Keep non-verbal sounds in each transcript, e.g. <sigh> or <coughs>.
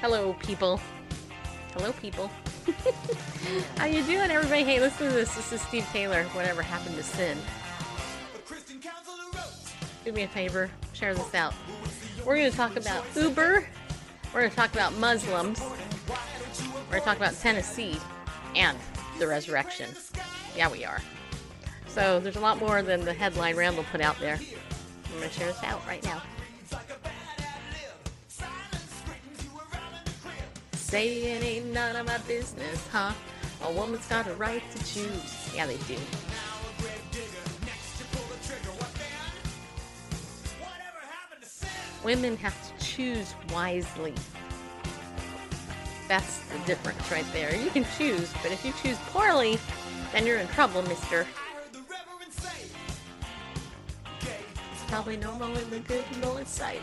Hello, people. Hello, people. <laughs> How you doing, everybody? Hey, listen to this. This is Steve Taylor. Whatever happened to sin? Do me a favor. Share this out. We're going to talk about Uber. We're going to talk about Muslims. We're going to talk about Tennessee and the resurrection. Yeah, we are. So there's a lot more than the headline Randall put out there. I'm going to share this out right now. Saying ain't none of my business, huh? A woman's got a right to choose. Yeah, they do. Women have to choose wisely. That's the difference right there. You can choose, but if you choose poorly, then you're in trouble, mister. Probably no in the good, in sight.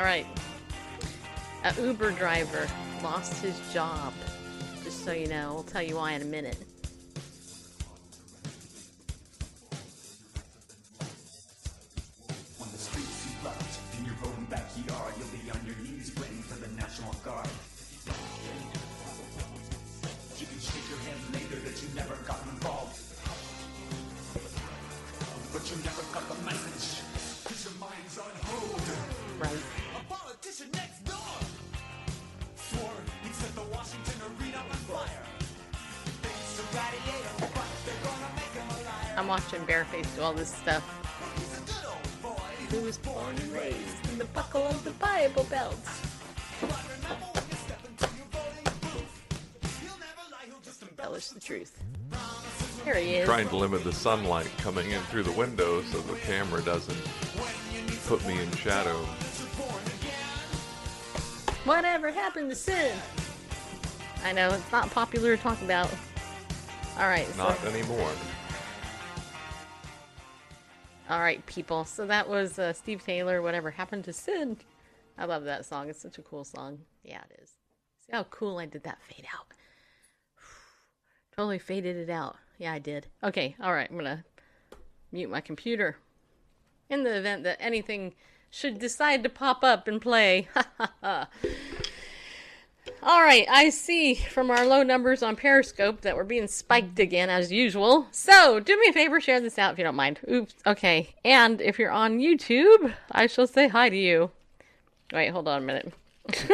All right. A Uber driver lost his job. Just so you know, I'll tell you why in a minute. Bareface all this stuff. He's a good old boy. Who was born and raised in the buckle of the Bible belt. But remember when you step into your voting booth, he'll never lie, he'll just Embellish the truth. Here he is. trying to limit the sunlight coming in through the window so the camera doesn't put me in shadow. Whatever happened to sin? I know it's not popular to talk about. All right. So, Not anymore. All right, people. So that was uh, Steve Taylor. Whatever happened to sin? I love that song. It's such a cool song. Yeah, it is. See how cool I did that fade out. <sighs> totally faded it out. Yeah, I did. Okay. All right. I'm gonna mute my computer. In the event that anything should decide to pop up and play. <laughs> All right, I see from our low numbers on Periscope that we're being spiked again as usual. So, do me a favor, share this out if you don't mind. Oops, okay. And if you're on YouTube, I shall say hi to you. Wait, hold on a minute. <laughs>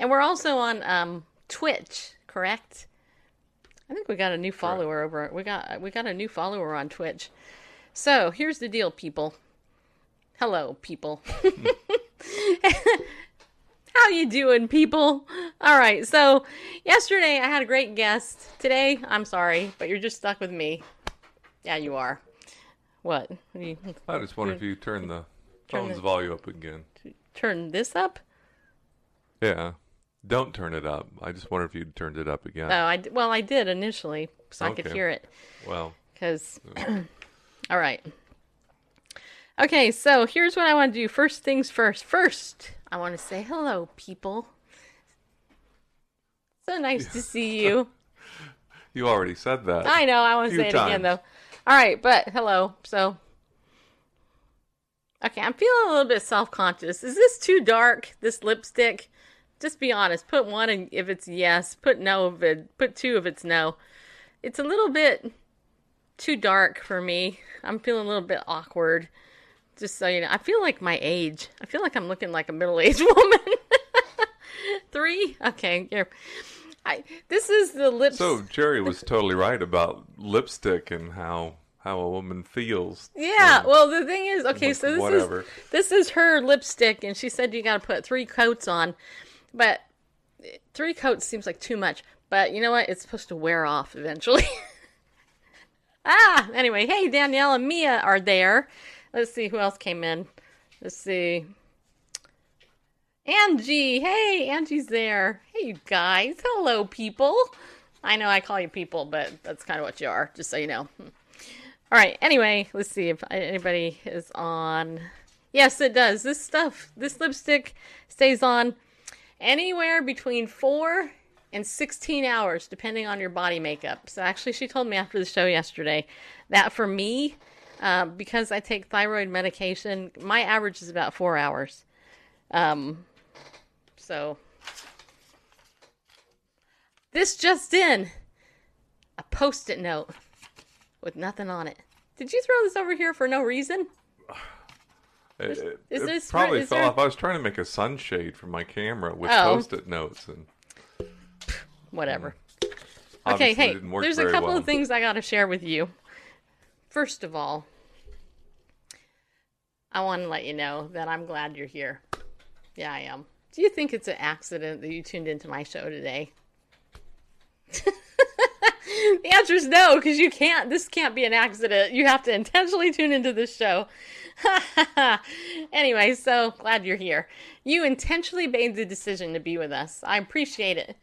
and we're also on um, Twitch, correct? I think we got a new follower over. We got we got a new follower on Twitch. So here's the deal, people. Hello, people. <laughs> <laughs> How you doing, people? All right. So yesterday I had a great guest. Today, I'm sorry, but you're just stuck with me. Yeah, you are. What? You I just wonder if you turn the Turn phone's the- volume up again. turn this up? Yeah. Don't turn it up. I just wonder if you turned it up again. Oh, I d- well, I did initially, so I could hear it. Well, Because, <clears throat> all right. Okay, so here's what I want to do. First things first. First, I want to say hello, people. So nice to see <laughs> you. you already said that. I know. I want to say it again, though. All right, but hello. So, okay, I'm feeling a little bit self conscious. Is this too dark? This lipstick? Just be honest. Put one if it's yes. Put no if it. Put two if it's no. It's a little bit too dark for me. I'm feeling a little bit awkward. Just so you know, I feel like my age. I feel like I'm looking like a middle aged <laughs> woman. Three? Okay, here. I this is the lips. So Jerry was <laughs> totally right about lipstick and how how a woman feels. yeah. Um, Well, the thing is, okay, so this whatever. is this is her lipstick, and she said you got to put three coats on, but three coats seems like too much. But you know what? It's supposed to wear off eventually. <laughs> ah. Anyway, hey, Danielle and Mia are there. Let's see who else came in. Let's see. Angie, hey, Angie's there. Hey, you guys. Hello, people. I know I call you people, but that's kind of what you are, just so you know. All right, anyway, let's see if anybody is on. Yes, it does. This stuff, this lipstick stays on anywhere between four and 16 hours, depending on your body makeup. So, actually, she told me after the show yesterday that for me, uh, because I take thyroid medication, my average is about four hours. Um, so this just in a post-it note with nothing on it. Did you throw this over here for no reason? It, it- is it probably is fell there- off. I was trying to make a sunshade for my camera with Oh. post-it notes, and Whatever. Okay, hey, there's a couple well. of things I got to share with you. First of all, I want to let you know that I'm glad you're here. Yeah, I am. Do you think it's an accident that you tuned into my show today? <laughs> the answer is no, because you can't. This can't be an accident. You have to intentionally tune into this show. <laughs> anyway, so glad you're here. You intentionally made the decision to be with us. I appreciate it.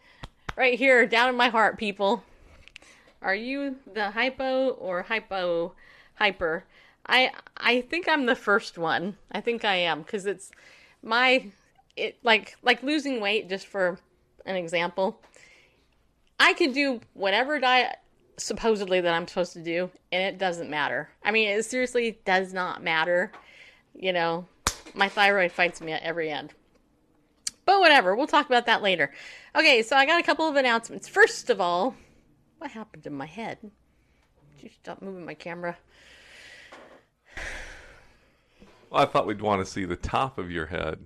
Right here, down in my heart, people. Are you the hypo or hypo hyper? I I think I'm the first one. I think I am because it's my it like like losing weight just for an example. I can do whatever diet supposedly that I'm supposed to do and it doesn't matter. I mean, it seriously does not matter. You know, my thyroid fights me at every end. But whatever, we'll talk about that later. Okay, so I got a couple of announcements. First of all, what happened to my head? Did you stop moving my camera? Well, I thought we'd want to see the top of your head.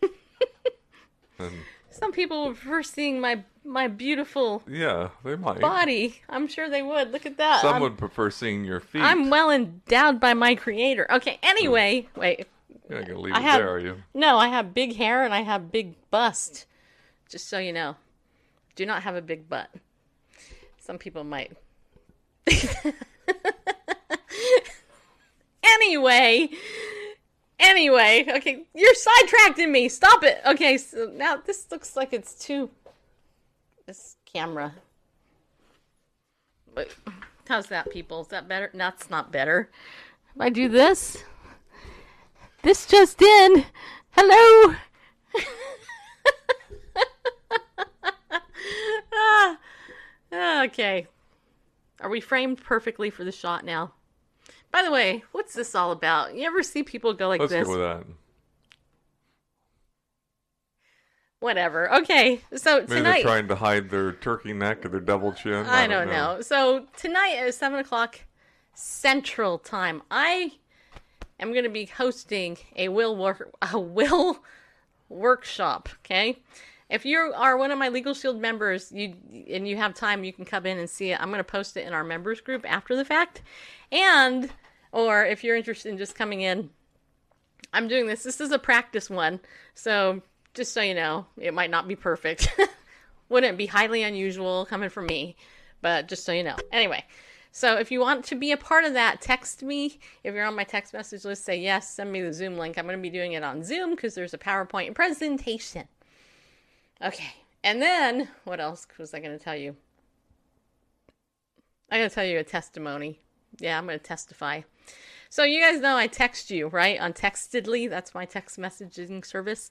<laughs> and Some people prefer seeing my my beautiful yeah, they might. body. I'm sure they would. Look at that. Some I'm, would prefer seeing your feet. I'm well endowed by my creator. Okay, anyway, hmm. wait. You're not gonna leave I it have there, are you? no. I have big hair and I have big bust. Just so you know, do not have a big butt. Some people might. <laughs> anyway, anyway, okay, you're sidetracking me. Stop it. Okay, so now this looks like it's too. This camera. Wait, how's that, people? Is that better? That's not better. If I do this. This just in. Hello. <laughs> Ah, okay. Are we framed perfectly for the shot now? By the way, what's this all about? You ever see people go like Let's this? go with that. Whatever. Okay. So Maybe tonight. they're trying to hide their turkey neck or their double chin. I don't know. So tonight at seven o'clock Central Time, I am going to be hosting a will work a will <laughs> workshop. Okay, if you are one of my Legal Shield members, you and you have time, you can come in and see it. I'm going to post it in our members group after the fact, and or if you're interested in just coming in, I'm doing this. This is a practice one, so just so you know, it might not be perfect. <laughs> Wouldn't be highly unusual coming from me, but just so you know. Anyway, so if you want to be a part of that, text me. If you're on my text message list, say yes, send me the Zoom link. I'm going to be doing it on Zoom because there's a PowerPoint presentation. Okay, and then what else was I going to tell you? I'm going to tell you a testimony. Yeah, I'm going to testify. So you guys know I text you, right? On Textedly, that's my text messaging service.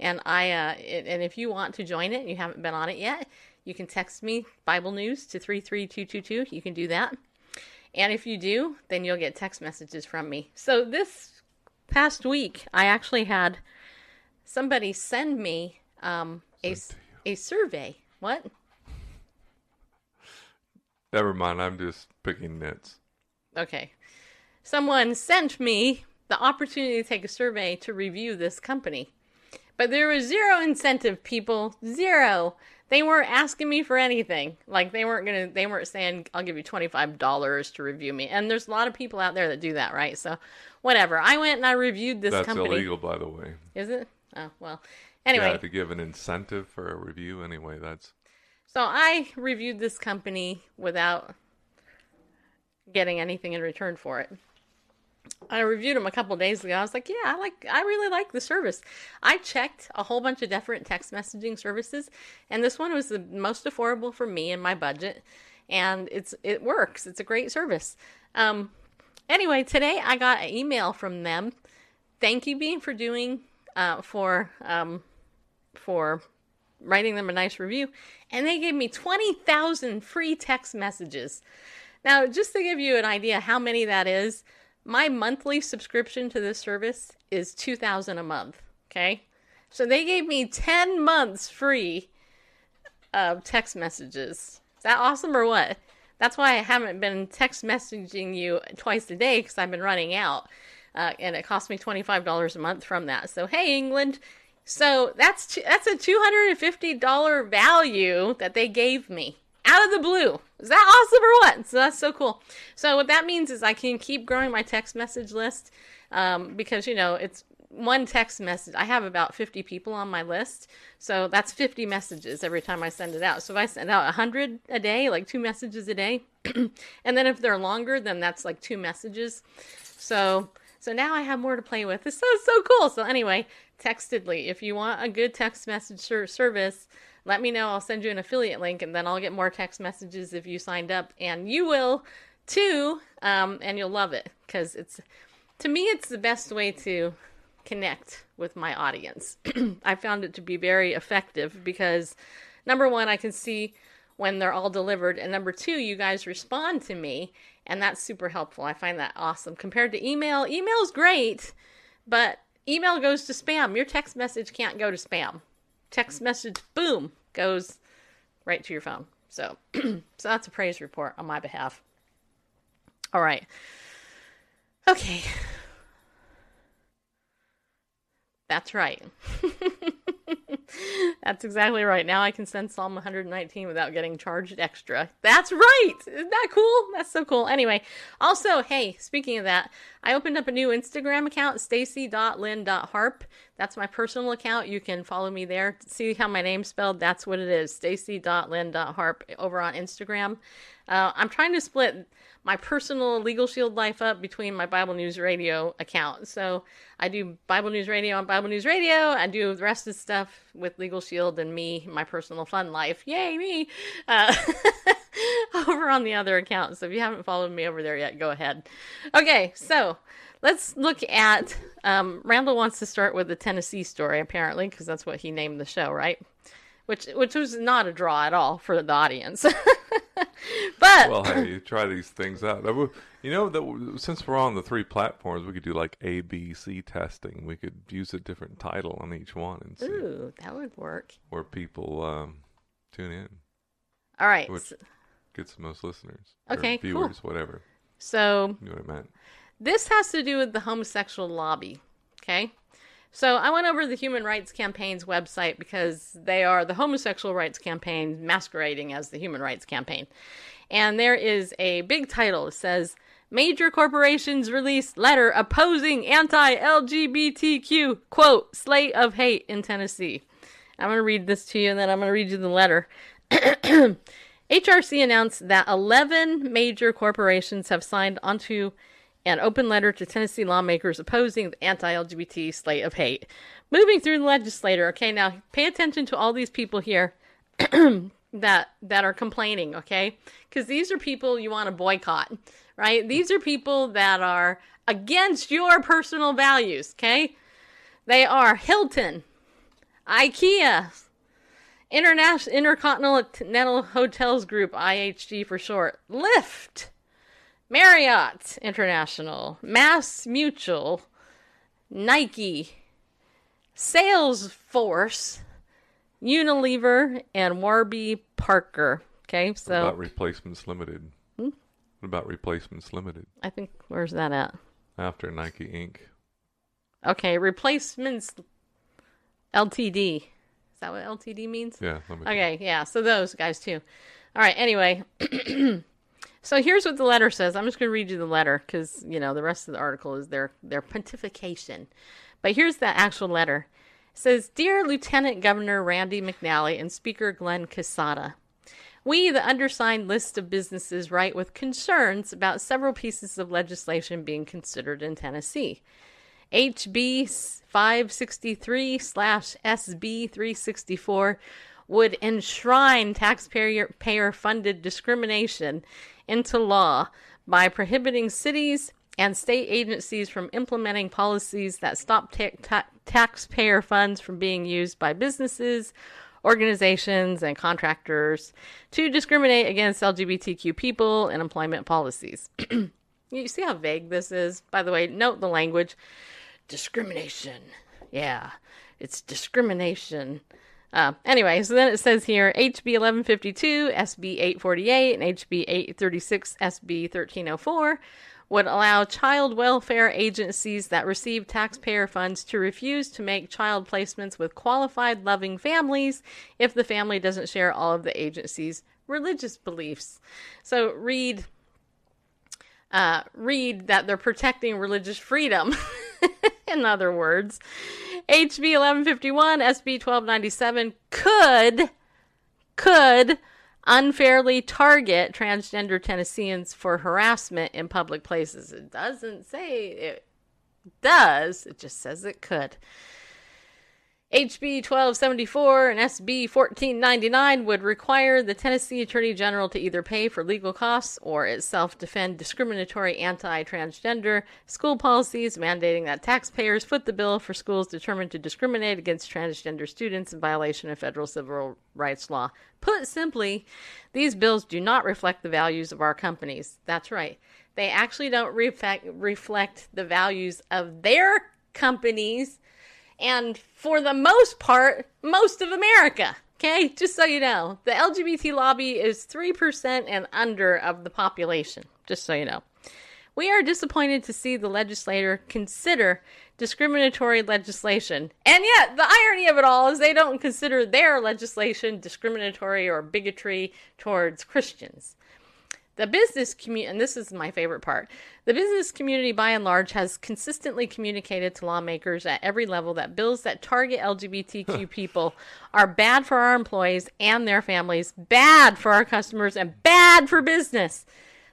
And I uh it, and if you want to join it you haven't been on it yet, you can text me Bible News to 33222. You can do that. And if you do, then you'll get text messages from me. So this past week, I actually had somebody send me um a a survey. What? Never mind. I'm just picking nits. Okay. Someone sent me the opportunity to take a survey to review this company. But there was zero incentive, people. Zero. They weren't asking me for anything. Like they weren't gonna. They weren't saying, "I'll give you twenty five dollars to review me." And there's a lot of people out there that do that, right? So, whatever. I went and I reviewed this That's company. illegal, by the way. Is it? Oh well. Anyway, Yeah, to give an incentive for a review. Anyway, that's so I reviewed this company without getting anything in return for it. I reviewed them a couple days ago. I was like, yeah, I like I really like the service. I checked a whole bunch of different text messaging services and this one was the most affordable for me and my budget and it's it works. It's a great service. Um anyway, today I got an email from them. Thank you Bean for doing uh for um for writing them a nice review and they gave me 20,000 free text messages. Now, just to give you an idea how many that is, my monthly subscription to this service is 2000 a month, okay? So they gave me 10 months free of text messages. Is that awesome or what? That's why I haven't been text messaging you twice a day because I've been running out. Uh, and it cost me $25 a month from that. So, hey, England. So that's two, that's a $250 value that they gave me out of the blue. Is that awesome or what? So that's so cool. So what that means is I can keep growing my text message list um, because you know it's one text message. I have about 50 people on my list, so that's 50 messages every time I send it out. So if I send out 100 a day, like two messages a day, <clears throat> and then if they're longer, then that's like two messages. So so now I have more to play with. This is so cool. So anyway, Textedly, if you want a good text message ser- service, let me know. I'll send you an affiliate link, and then I'll get more text messages if you signed up, and you will too. Um, and you'll love it because it's to me it's the best way to connect with my audience. <clears throat> I found it to be very effective because number one, I can see when they're all delivered, and number two, you guys respond to me, and that's super helpful. I find that awesome compared to email. Email's great, but email goes to spam. Your text message can't go to spam. Text message, boom, goes right to your phone. So, <clears throat> so that's a praise report on my behalf. All right. Okay. That's right. <laughs> <laughs> That's exactly right. Now I can send Psalm 119 without getting charged extra. That's right. Isn't that cool? That's so cool. Anyway, also, hey, speaking of that, I opened up a new Instagram account, stacy.lynn.harp. That's my personal account. You can follow me there. See how my name's spelled? That's what it is. stacy.lynn.harp over on Instagram. Uh, I'm trying to split my personal Legal Shield life up between my Bible News Radio account. So I do Bible News Radio on Bible News Radio. I do the rest of the stuff with Legal Shield and me, my personal fun life. Yay, me! Uh, <laughs> over on the other account. So if you haven't followed me over there yet, go ahead. Okay, so let's look at. Um, Randall wants to start with the Tennessee story, apparently, because that's what he named the show, right? Which which was not a draw at all for the audience. <laughs> but well, hey, you try these things out. You know that since we're on the three platforms, we could do like A, B, C testing. We could use a different title on each one and see ooh, that would work. where people um, tune in, All right. which gets the most listeners, Okay, cool. viewers, whatever. So You know what I meant? This has to do with the homosexual lobby. Okay. So I went over the Human Rights Campaign's website because they are the homosexual rights campaign masquerading as the Human Rights Campaign. And there is a big title. It says, Major corporations release letter opposing anti LGBTQ, quote, slate of hate in Tennessee. I'm going to read this to you and then I'm going to read you the letter. <clears throat> HRC announced that 11 major corporations have signed onto an open letter to Tennessee lawmakers opposing the anti LGBT slate of hate. Moving through the legislator, okay, now pay attention to all these people here <clears throat> that that are complaining, okay? Because these are people you want to boycott, right? These are people that are against your personal values, okay? They are Hilton, IKEA, International Intercontinental Hotels Group, IHG for short, Lyft, Marriott International, Mass Mutual, Nike, Salesforce, Unilever, and Warby Parker. Okay, so What about Replacements Limited? Hmm? What about Replacements Limited? I think where's that at? After Nike Inc. Okay, replacements LTD. Is that what LTD means? Yeah. Let me Okay, yeah. So those guys too. All right. Anyway, <clears throat> so here's what the letter says. I'm just going to read you the letter because you know the rest of the article is their their pontification. But here's the actual letter. It says, "Dear Lieutenant Governor Randy McNally and Speaker Glen Casada." We, the undersigned list of businesses, write with concerns about several pieces of legislation being considered in Tennessee. HB 563 slash SB 364 would enshrine taxpayer funded discrimination into law by prohibiting cities and state agencies from implementing policies that stop ta- ta- taxpayer funds from being used by businesses, organizations, and contractors to discriminate against LGBTQ people in employment policies. <clears throat> you see how vague this is? By the way, note the language discrimination. Yeah, it's discrimination. Uh, anyway, so then it says here HB 1152, SB 848, and HB 836, SB 1304 would allow child welfare agencies that receive taxpayer funds to refuse to make child placements with qualified loving families if the family doesn't share all of the agency's religious beliefs. So read uh, read that they're protecting religious freedom. <laughs> In other words, HB 1151, SB 1297 could could unfairly target transgender Tennesseans for harassment in public places. It doesn't say it does, it just says it could. HB 1274 and SB 1499 would require the Tennessee Attorney General to either pay for legal costs or itself defend discriminatory anti transgender school policies, mandating that taxpayers foot the bill for schools determined to discriminate against transgender students in violation of federal civil rights law. Put simply, these bills do not reflect the values of our companies. That's right. They actually don't reflect, reflect the values of their companies and for the most part, most of America. Okay, just so you know, the LGBT lobby is 3% and under of the population, just so you know. We are disappointed to see the legislator consider discriminatory legislation. And yet, the irony of it all is they don't consider their legislation discriminatory or bigotry towards Christians. The business community, and this is my favorite part, the business community by and large has consistently communicated to lawmakers at every level that bills that target LGBTQ people are bad for our employees and their families, bad for our customers, and bad for business.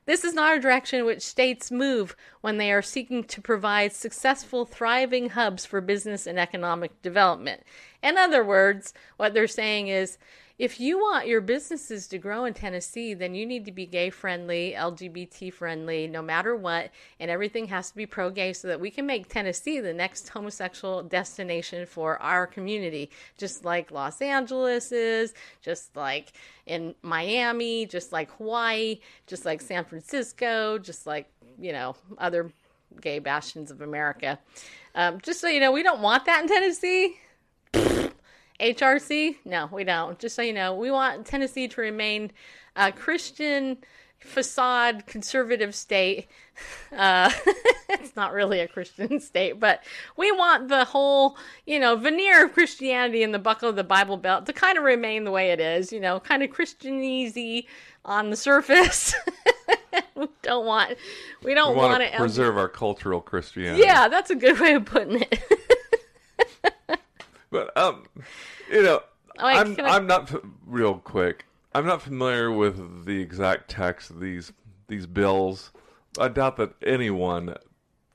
This is not a direction in which states move when they are seeking to provide successful, thriving hubs for business and economic development. In other words, what they're saying is if you want your businesses to grow in Tennessee, then you need to be gay friendly, LGBT friendly, no matter what, and everything has to be pro gay so that we can make Tennessee the next homosexual destination for our community, just like Los Angeles is, just like in Miami, just like Hawaii, just like San Francisco, just like, you know, other gay bastions of America. Um, just so you know, we don't want that in Tennessee. HRC? No, we don't. Just so you know, we want Tennessee to remain a Christian facade conservative state. <laughs> Uh, <laughs> it's not really a Christian <laughs> state, but we want the whole, you know, veneer of Christianity in the buckle of the Bible Belt to kind of remain the way it is, you know, kind of Christianese on the surface. we don't want, we don't We want want to preserve our cultural Christianity. Yeah, that's a good way of putting it. But um, you know, Oh, wait, I'm I- I'm not real quick. I'm not familiar with the exact text of these these bills. I doubt that anyone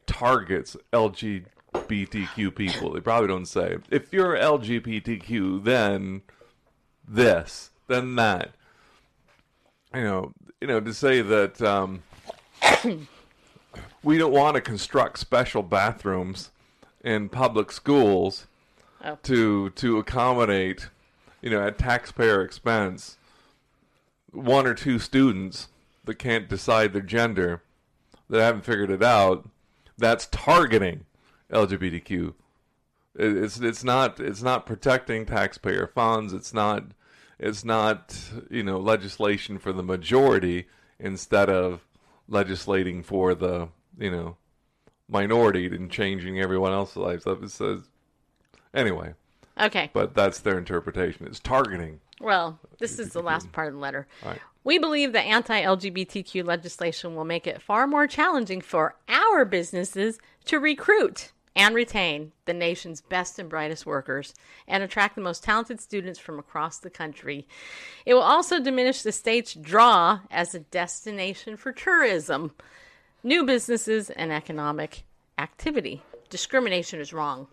targets LGBTQ people. They probably don't say if you're LGBTQ, then this, then that. You know, you know to say that um, <coughs> we don't want to construct special bathrooms in public schools Oh. to to accommodate, you know, at taxpayer expense, one or two students that can't decide their gender, that haven't figured it out. That's targeting LGBTQ. It's it's not it's not protecting taxpayer funds. It's not it's not you know legislation for the majority instead of legislating for the you know minority and changing everyone else's lives. It says uh, anyway. Okay. But that's their interpretation. It's targeting. Well, this is the last part of the letter. Right. We believe that anti LGBTQ legislation will make it far more challenging for our businesses to recruit and retain the nation's best and brightest workers and attract the most talented students from across the country. It will also diminish the state's draw as a destination for tourism, new businesses, and economic activity. Discrimination is wrong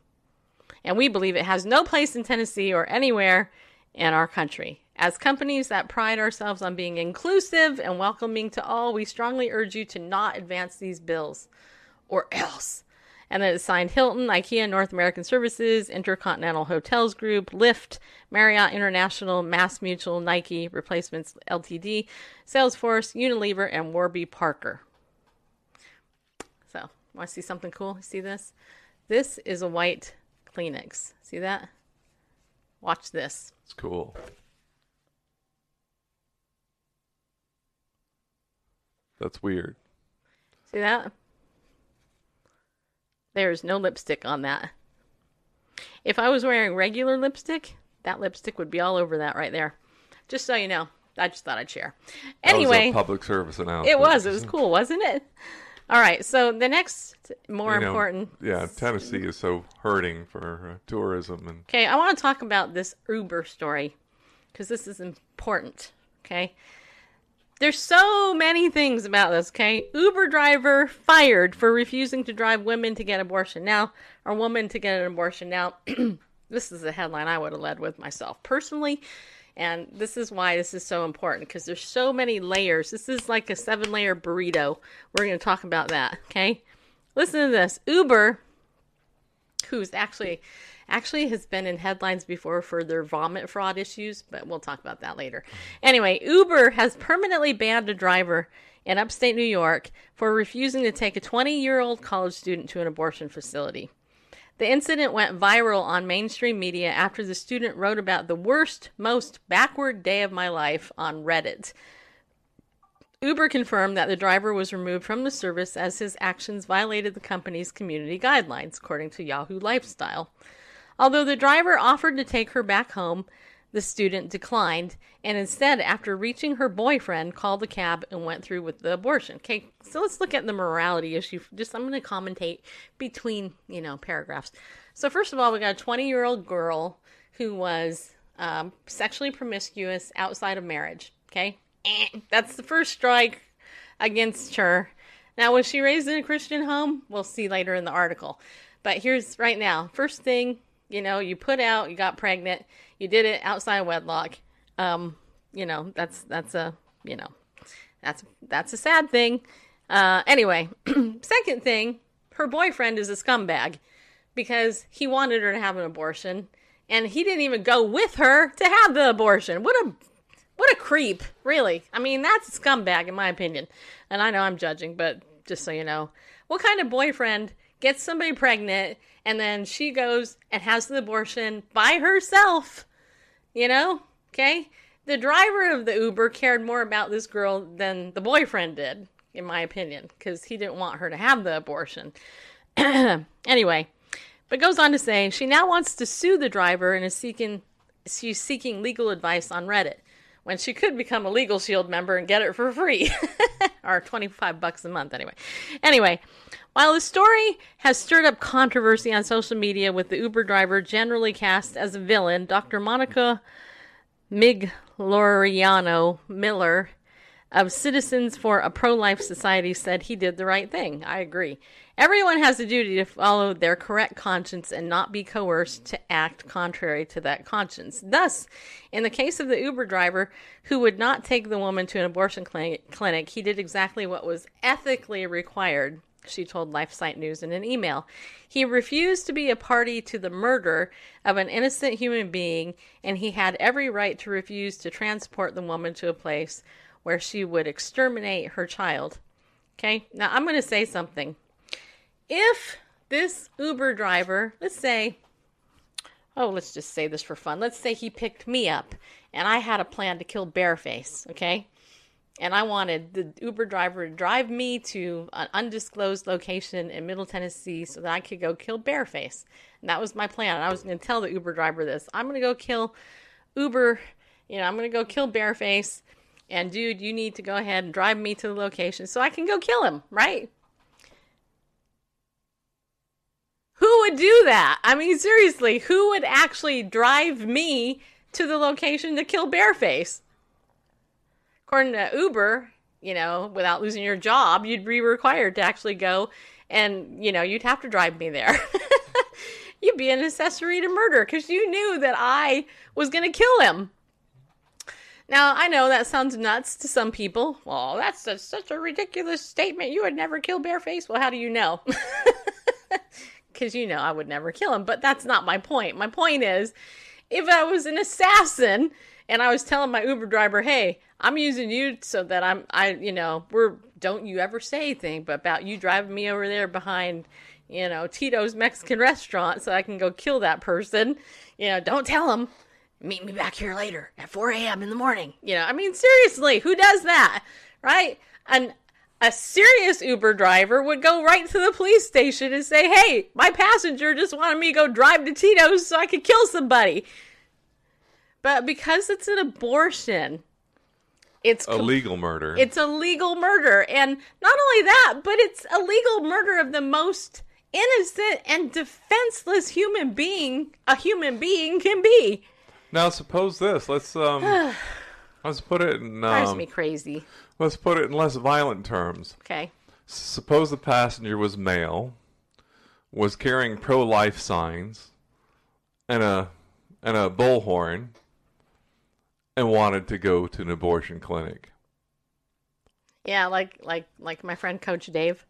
and we believe it has no place in Tennessee or anywhere in our country. As companies that pride ourselves on being inclusive and welcoming to all, we strongly urge you to not advance these bills or else. And then it's signed Hilton, IKEA, North American Services, Intercontinental Hotels Group, Lyft, Marriott International, Mass Mutual, Nike, Replacements Ltd, Salesforce, Unilever, and Warby Parker. So, want to see something cool? See this? This is a white Kleenex. See that? Watch this. It's cool. That's weird. See that? There's no lipstick on that. If I was wearing regular lipstick, that lipstick would be all over that right there. Just so you know. I just thought I'd share. That was a Anyway, public service announcement. it was. It was cool, wasn't it? All right. So the next more You know, important. Yeah, Tennessee is so hurting for uh, tourism and Okay, I want to talk about this Uber story because this is important. Okay. There's so many things about this, okay? Uber driver fired for refusing to drive women to get abortion now, or woman to get an abortion now. <clears throat> this is a headline I would have led with myself personally, and this is why this is so important because there's so many layers. This is like a seven layer burrito. We're going to talk about that, okay? Listen to this. Uber who's actually actually has been in headlines before for their vomit fraud issues, but we'll talk about that later. Anyway, Uber has permanently banned a driver in upstate New York for refusing to take a 20-year-old college student to an abortion facility. The incident went viral on mainstream media after the student wrote about the worst, most backward day of my life on Reddit. Uber confirmed that the driver was removed from the service as his actions violated the company's community guidelines, according to Yahoo Lifestyle. Although the driver offered to take her back home, the student declined and instead, after reaching her boyfriend, called the cab and went through with the abortion. Okay, so let's look at the morality issue. Just I'm going to commentate between, you know, paragraphs. So, first of all, we got a 20 year old girl who was um, sexually promiscuous outside of marriage. Okay, Eh, that's the first strike against her. Now, was she raised in a Christian home? We'll see later in the article. But here's right now. First thing, you know, you put out, you got pregnant, you did it outside wedlock. Um, you know, that's that's a you know, that's that's a sad thing. Uh, anyway, <clears throat> second thing, her boyfriend is a scumbag because he wanted her to have an abortion and he didn't even go with her to have the abortion. What a what a creep, really. I mean, that's a scumbag in my opinion. And I know I'm judging, but just so you know, what kind of boyfriend gets somebody pregnant and then she goes and has the abortion by herself? You know? Okay? The driver of the Uber cared more about this girl than the boyfriend did, in my opinion, because he didn't want her to have the abortion. <clears throat> anyway, but goes on to say she now wants to sue the driver and is seeking she's seeking legal advice on Reddit when she could become a Legal Shield member and get it for free <laughs> or 25 bucks a month anyway. Anyway, while the story has stirred up controversy on social media with the Uber driver generally cast as a villain, Dr. Monica Migliorino Miller of Citizens for a Pro Life Society said he did the right thing. I agree. Everyone has a duty to follow their correct conscience and not be coerced to act contrary to that conscience. Thus, in the case of the Uber driver who would not take the woman to an abortion clinic, clinic he did exactly what was ethically required she told LifeSite News in an email. He refused to be a party to the murder of an innocent human being, and he had every right to refuse to transport the woman to a place where she would exterminate her child. Okay, now I'm going to say something. If this Uber driver, let's say, oh, let's just say this for fun. Let's say he picked me up and I had a plan to kill Bareface, okay? And I wanted the Uber driver to drive me to an undisclosed location in Middle Tennessee so that I could go kill Bearface. And that was my plan. I was going to tell the Uber driver this. I'm going to go kill Uber, you know, I'm going to go kill Bearface. And dude, you need to go ahead and drive me to the location so I can go kill him, right? Who would do that? I mean, seriously, who would actually drive me to the location to kill Bearface? According to Uber, you know, without losing your job, you'd be required to actually go and, you know, you'd have to drive me there. <laughs> you'd be an accessory to murder because you knew that I was going to kill him. Now, I know that sounds nuts to some people. Well, that's a, such a ridiculous statement. You would never kill Bareface. Well, how do you know? <laughs> Because you know I would never kill him. But that's not my point. My point is if I was an assassin and I was telling my Uber driver, hey, I'm using you so that I'm, I, you know, we're, don't you ever say anything but about you driving me over there behind, you know, Tito's Mexican restaurant so I can go kill that person. You know, don't tell him meet me back here later at 4 a.m. in the morning. You know, I mean, seriously, who does that? Right? And a serious Uber driver would go right to the police station and say, hey, my passenger just wanted me to go drive to Tito's so I could kill somebody. But because it's an abortion, it's A com- legal murder. it's a legal murder. And not only that, but it's a legal murder of the most innocent and defenseless human being a human being can be. now suppose this. Let's um <sighs> let's put it in Drives um, me crazy. let's put it in less violent terms. Okay. Suppose the passenger was male, was carrying pro-life signs, and a and a bullhorn, and wanted to go to an abortion clinic. Yeah, like like like my friend Coach Dave.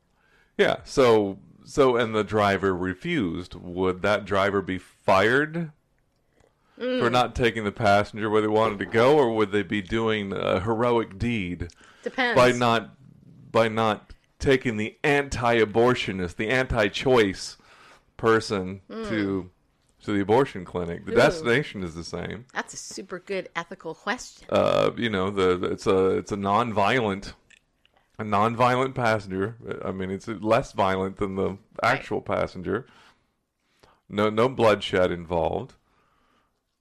Yeah. So so and the driver refused. Would that driver be fired Mm. for not taking the passenger where they wanted to go, or would they be doing a heroic deed Depends. by not by not taking the anti-abortionist, the anti-choice person to to the abortion clinic? The. Ooh. destination is the same. That's a super good ethical question. Uh, you know, the it's a it's a non-violent a non-violent passenger. I mean, it's less violent than the actual passenger. No no bloodshed involved.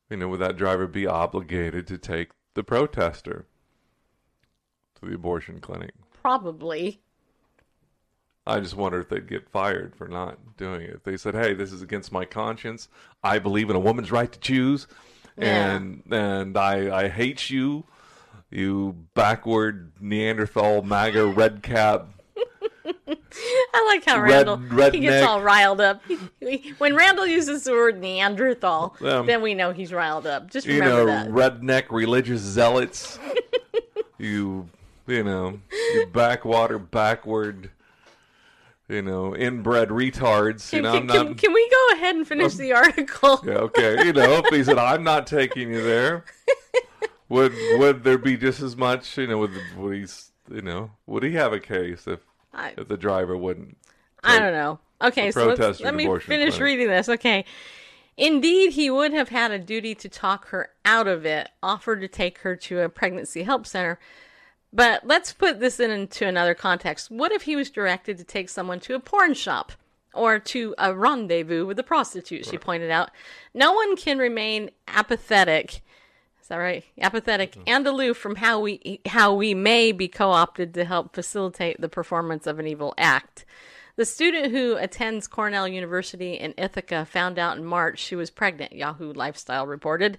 You know, would that driver be obligated to take the protester to the abortion clinic? Probably. I just wonder if they'd get fired for not doing it. If they said, "Hey, this is against my conscience. I believe in a woman's right to choose, and and I I hate you, you backward Neanderthal MAGA red cap." <laughs> I like how Red- Randall he gets all riled up. When Randall uses the word Neanderthal, Um, then we know he's riled up. Just You know, that. redneck religious zealots. <laughs> you you know, you backwater backward. You know, inbred retards. You Can, know, can, I'm not. can we go ahead and finish the um, article? Yeah, okay. You know, if he said, "I'm not taking you there," <laughs> would would there be just as much? You know, would would he? You know, would he have a case if I- if the driver wouldn't? I don't know. Okay, so let's, let me finish clinic. reading this. Okay. Indeed, he would have had a duty to talk her out of it, offer to take her to a pregnancy help center. But let's put this in into another context. What if he was directed to take someone to a porn shop or to a rendezvous with a prostitute? She pointed out. No one can remain apathetic. Is that right? Apathetic Mm-hmm. and aloof from how we how we may be co-opted to help facilitate the performance of an evil act. The student who attends Cornell University in Ithaca found out in March she was pregnant, Yahoo Lifestyle reported.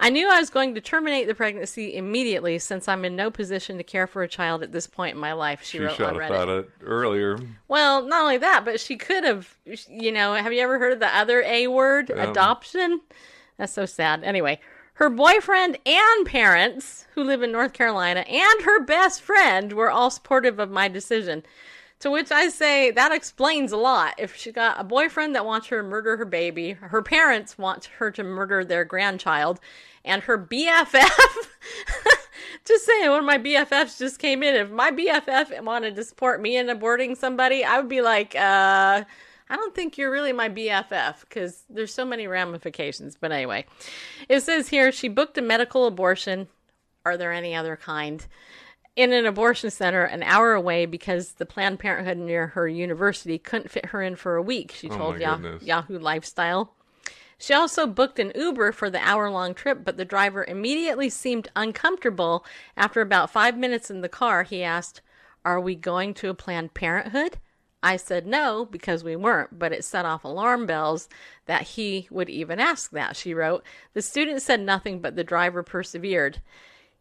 I knew I was going to terminate the pregnancy immediately since I'm in no position to care for a child at this point in my life, she, She wrote shot on Reddit. about it earlier. Well, not only that, but she could have, you know, have you ever heard of the other A word, Yeah. adoption? That's so sad. Anyway, her boyfriend and parents, who live in North Carolina, and her best friend were all supportive of my decision. To which I say that explains a lot. If she got a boyfriend that wants her to murder her baby, her parents want her to murder their grandchild, and her BFF. <laughs> just saying, one of my BFFs just came in. If my BFF wanted to support me in aborting somebody, I would be like, uh, I don't think you're really my BFF because there's so many ramifications. But anyway, it says here she booked a medical abortion. Are there any other kind? In an abortion center an hour away because the Planned Parenthood near her university couldn't fit her in for a week, she Oh told my Yah- Yahoo Lifestyle. She also booked an Uber for the hour long trip, but the driver immediately seemed uncomfortable. After about five minutes in the car, he asked, Are we going to a Planned Parenthood? I said no because we weren't, but it set off alarm bells that he would even ask that, she wrote. The student said nothing, but the driver persevered.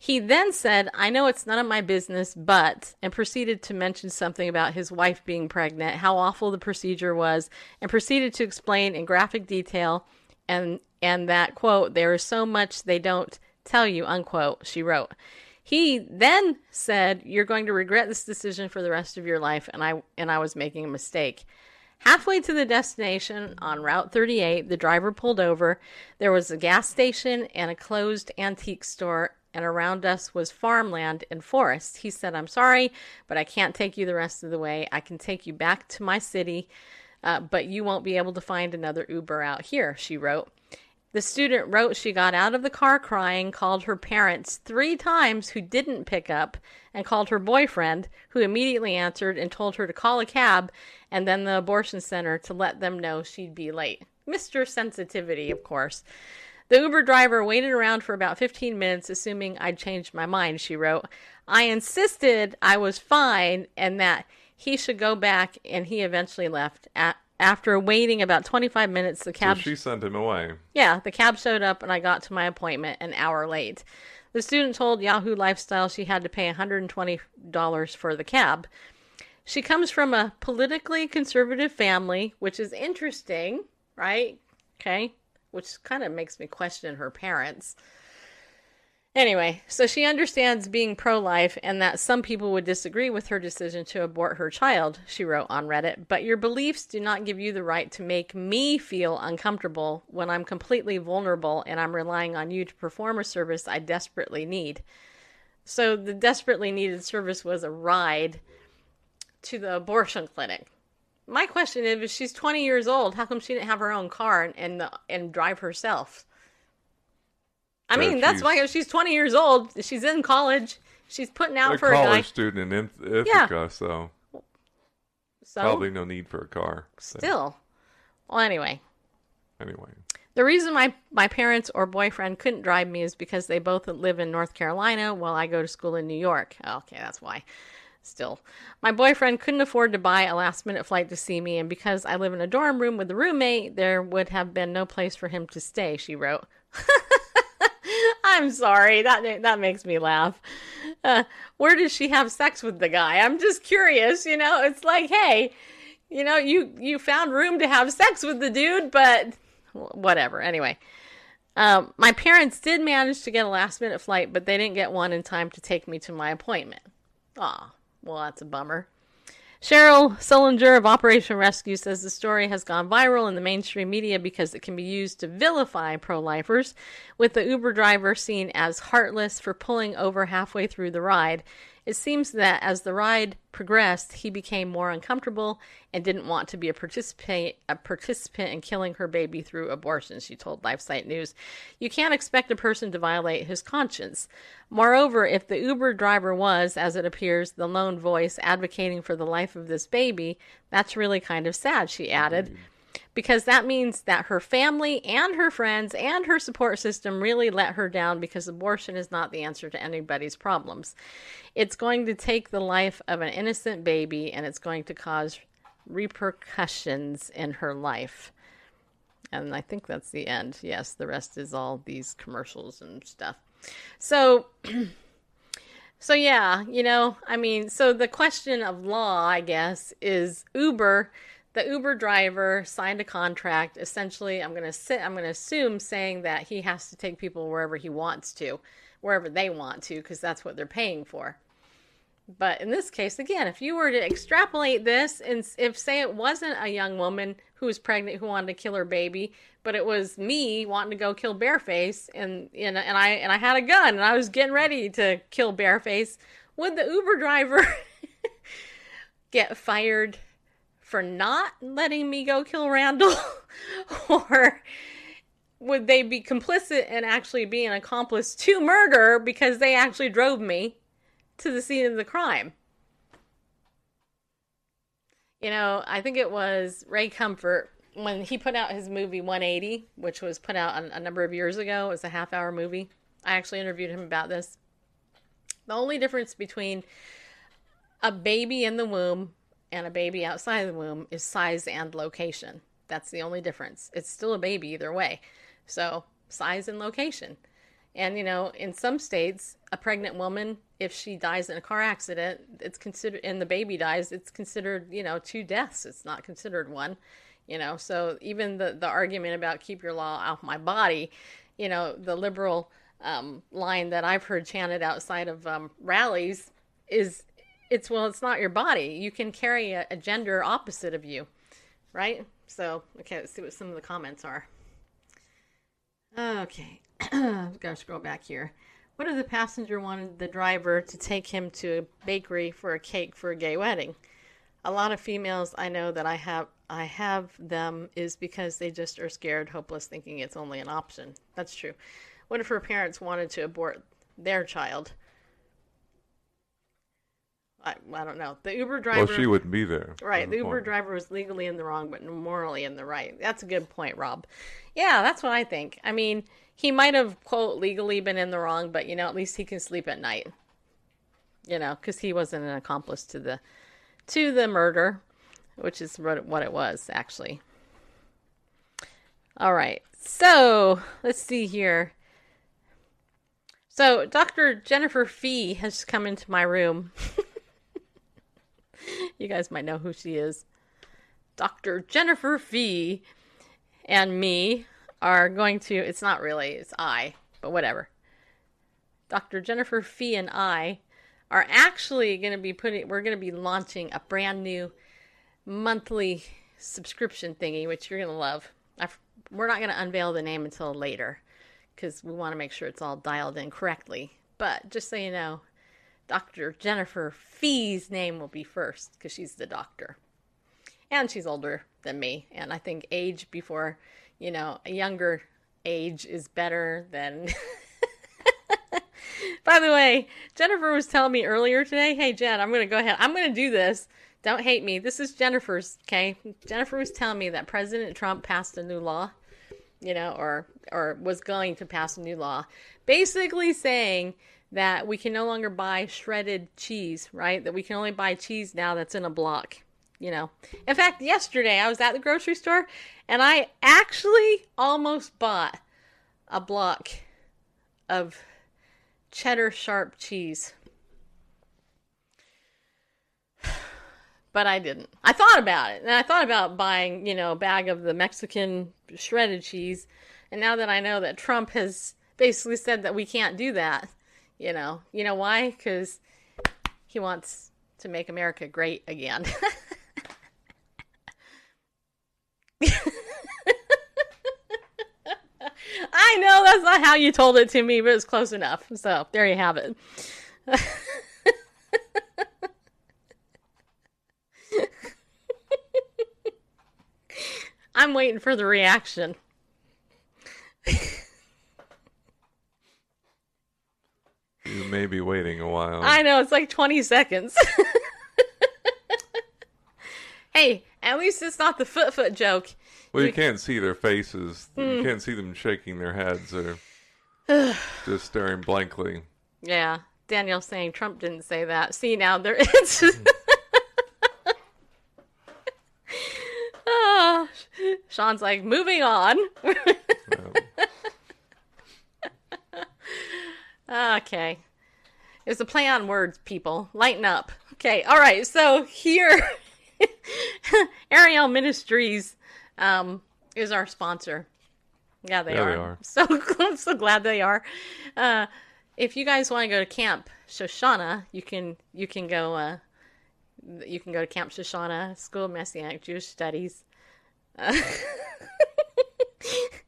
He then said, I know it's none of my business, but, and proceeded to mention something about his wife being pregnant, how awful the procedure was, and proceeded to explain in graphic detail and and that quote, there is so much they don't tell you, unquote, she wrote. He then said, You're going to regret this decision for the rest of your life, and I and I was making a mistake. Halfway to the destination on Route 38, the driver pulled over. There was a gas station and a closed antique store, and around us was farmland and forest. He said, I'm sorry, but I can't take you the rest of the way. I can take you back to my city, uh, but you won't be able to find another Uber out here, she wrote. The student wrote she got out of the car crying, called her parents three times who didn't pick up, and called her boyfriend, who immediately answered and told her to call a cab and then the abortion center to let them know she'd be late. Mr. Sensitivity, of course. The Uber driver waited around for about 15 minutes, assuming I'd changed my mind, she wrote. I insisted I was fine and that he should go back, and he eventually left. A- after waiting about 25 minutes, the cab. So cab. she sent him away. Yeah, the cab showed up and I got to my appointment an hour late. The student told Yahoo Lifestyle she had to pay $120 for the cab. She comes from a politically conservative family, which is interesting, right? Okay. Which kind of makes me question her parents. Anyway, so she understands being pro life and that some people would disagree with her decision to abort her child, she wrote on Reddit. But your beliefs do not give you the right to make me feel uncomfortable when I'm completely vulnerable and I'm relying on you to perform a service I desperately need. So the desperately needed service was a ride to the abortion clinic. My question is if she's 20 years old, how come she didn't have her own car and and, and drive herself? I Uh, mean, that's why if she's 20 years old, she's in college, she's putting out a for a guy. college student in Ith- Ithaca, so So probably no need for a car. So, still. Well, anyway, anyway, the reason my my parents or boyfriend couldn't drive me is because they both live in North Carolina while I go to school in New York. Okay, that's why. Still, my boyfriend couldn't afford to buy a last minute flight to see me, and because I live in a dorm room with a roommate, there would have been no place for him to stay. She wrote. <laughs> I'm sorry. That that makes me laugh. Uh, where does she have sex with the guy? I'm just curious. You know, it's like, hey, you know, you you found room to have sex with the dude, but whatever. Anyway, um, my parents did manage to get a last minute flight, but they didn't get one in time to take me to my appointment. Aw, well, that's a bummer. Cheryl Sullenger of Operation Rescue says the story has gone viral in the mainstream media because it can be used to vilify pro lifers, with the Uber driver seen as heartless for pulling over halfway through the ride. It seems that as the ride progressed, he became more uncomfortable and didn't want to be a participant a participant in killing her baby through abortion, she told LifeSite News. You can't expect a person to violate his conscience. Moreover, if the Uber driver was, as it appears, the lone voice advocating for the life of this baby, that's really kind of sad, she added because that means that her family and her friends and her support system really let her down because abortion is not the answer to anybody's problems. It's going to take the life of an innocent baby and it's going to cause repercussions in her life. And I think that's the end. Yes, the rest is all these commercials and stuff. So <clears throat> so yeah, you know, I mean, so the question of law, I guess, is Uber. The Uber driver signed a contract. Essentially, I'm gonna sit. I'm gonna assume saying that he has to take people wherever he wants to, wherever they want to, because that's what they're paying for. But in this case, again, if you were to extrapolate this, and if say it wasn't a young woman who was pregnant who wanted to kill her baby, but it was me wanting to go kill Bareface, and and, and I and I had a gun and I was getting ready to kill Bareface, would the Uber driver <laughs> get fired for not letting me go kill Randall, <laughs> or would they be complicit and actually be an accomplice to murder because they actually drove me? to the scene of the crime. You know, I think it was Ray Comfort when he put out his movie 180, which was put out a, a number of years ago. It was a half hour movie. I actually interviewed him about this. The only difference between a baby in the womb and a baby outside the womb is size and location. That's the only difference. It's still a baby either way. So, size and location. And you know, in some states, a pregnant woman, if she dies in a car accident, it's considered, and the baby dies, it's considered, you know, two deaths. It's not considered one. You know, so even the the argument about keep your law off my body, you know, the liberal um, line that I've heard chanted outside of um, rallies is, it's well, it's not your body. You can carry a, a gender opposite of you, right? So, okay, let's see what some of the comments are. Okay, <clears throat> gotta scroll back here. What if the passenger wanted the driver to take him to a bakery for a cake for a gay wedding? A lot of females I know that I have I have them is because they just are scared, hopeless, thinking it's only an option. That's true. What if her parents wanted to abort their child? I, I don't know. The Uber driver. Well, she wouldn't be there. Right. The Uber point. driver was legally in the wrong, but morally in the right. That's a good point, Rob. Yeah, that's what I think. I mean, he might have, quote, legally been in the wrong, but, you know, at least he can sleep at night. You know, because he wasn't an accomplice to the to the murder, which is what it, what it was, actually. All right. So, let's see here. So, Dr. Jennifer Fee has come into my room. <laughs> <laughs> you guys might know who she is. Dr. Jennifer Fee and me are going to, it's not really, it's I, but whatever. Dr. Jennifer Fee and I are actually going to be putting, we're going to be launching a brand new monthly subscription thingy, which you're going to love. I, we're not going to unveil the name until later because we want to make sure it's all dialed in correctly. But just so you know, Dr. Jennifer Fee's name will be first because she's the doctor. And she's older than me. And I think age before, you know, a younger age is better than. <laughs> By the way, Jennifer was telling me earlier today, hey, Jen, I'm going to go ahead. I'm going to do this. Don't hate me. This is Jennifer's, okay? Jennifer was telling me that President Trump passed a new law you know, or or was going to pass a new law, basically saying that we can no longer buy shredded cheese, right? That we can only buy cheese now that's in a block, you know. In fact, yesterday I was at the grocery store and I actually almost bought a block of cheddar sharp cheese. but I didn't. I thought about it, and I thought about buying, you know, a bag of the Mexican shredded cheese. And now that I know that Trump has basically said that we can't do that, you know, you know why? Because he wants to make America great again. <laughs> I know that's not how you told it to me, but it's close enough. So there you have it. <laughs> I'm waiting for the reaction. <laughs> may be waiting a while. I know it's like 20 seconds. <laughs> hey, at least it's not the foot foot joke. well, you you- can't see their faces. Hmm. You can't see them shaking their heads or <sighs> just staring blankly. Yeah, Daniel saying Trump didn't say that. See now there it's. oh, <laughs> Sean's like moving on. <laughs> okay. It was a play on words, people. Lighten up. Okay, all right. So here, <laughs> Ariel Ministries um, is our sponsor. Yeah, they Yeah, are. they are. <laughs> So I'm so glad they are. Uh, if you guys want to go to Camp Shoshana, you can you can go uh, you can go to Camp Shoshana School of Messianic Jewish Studies. Uh, <laughs>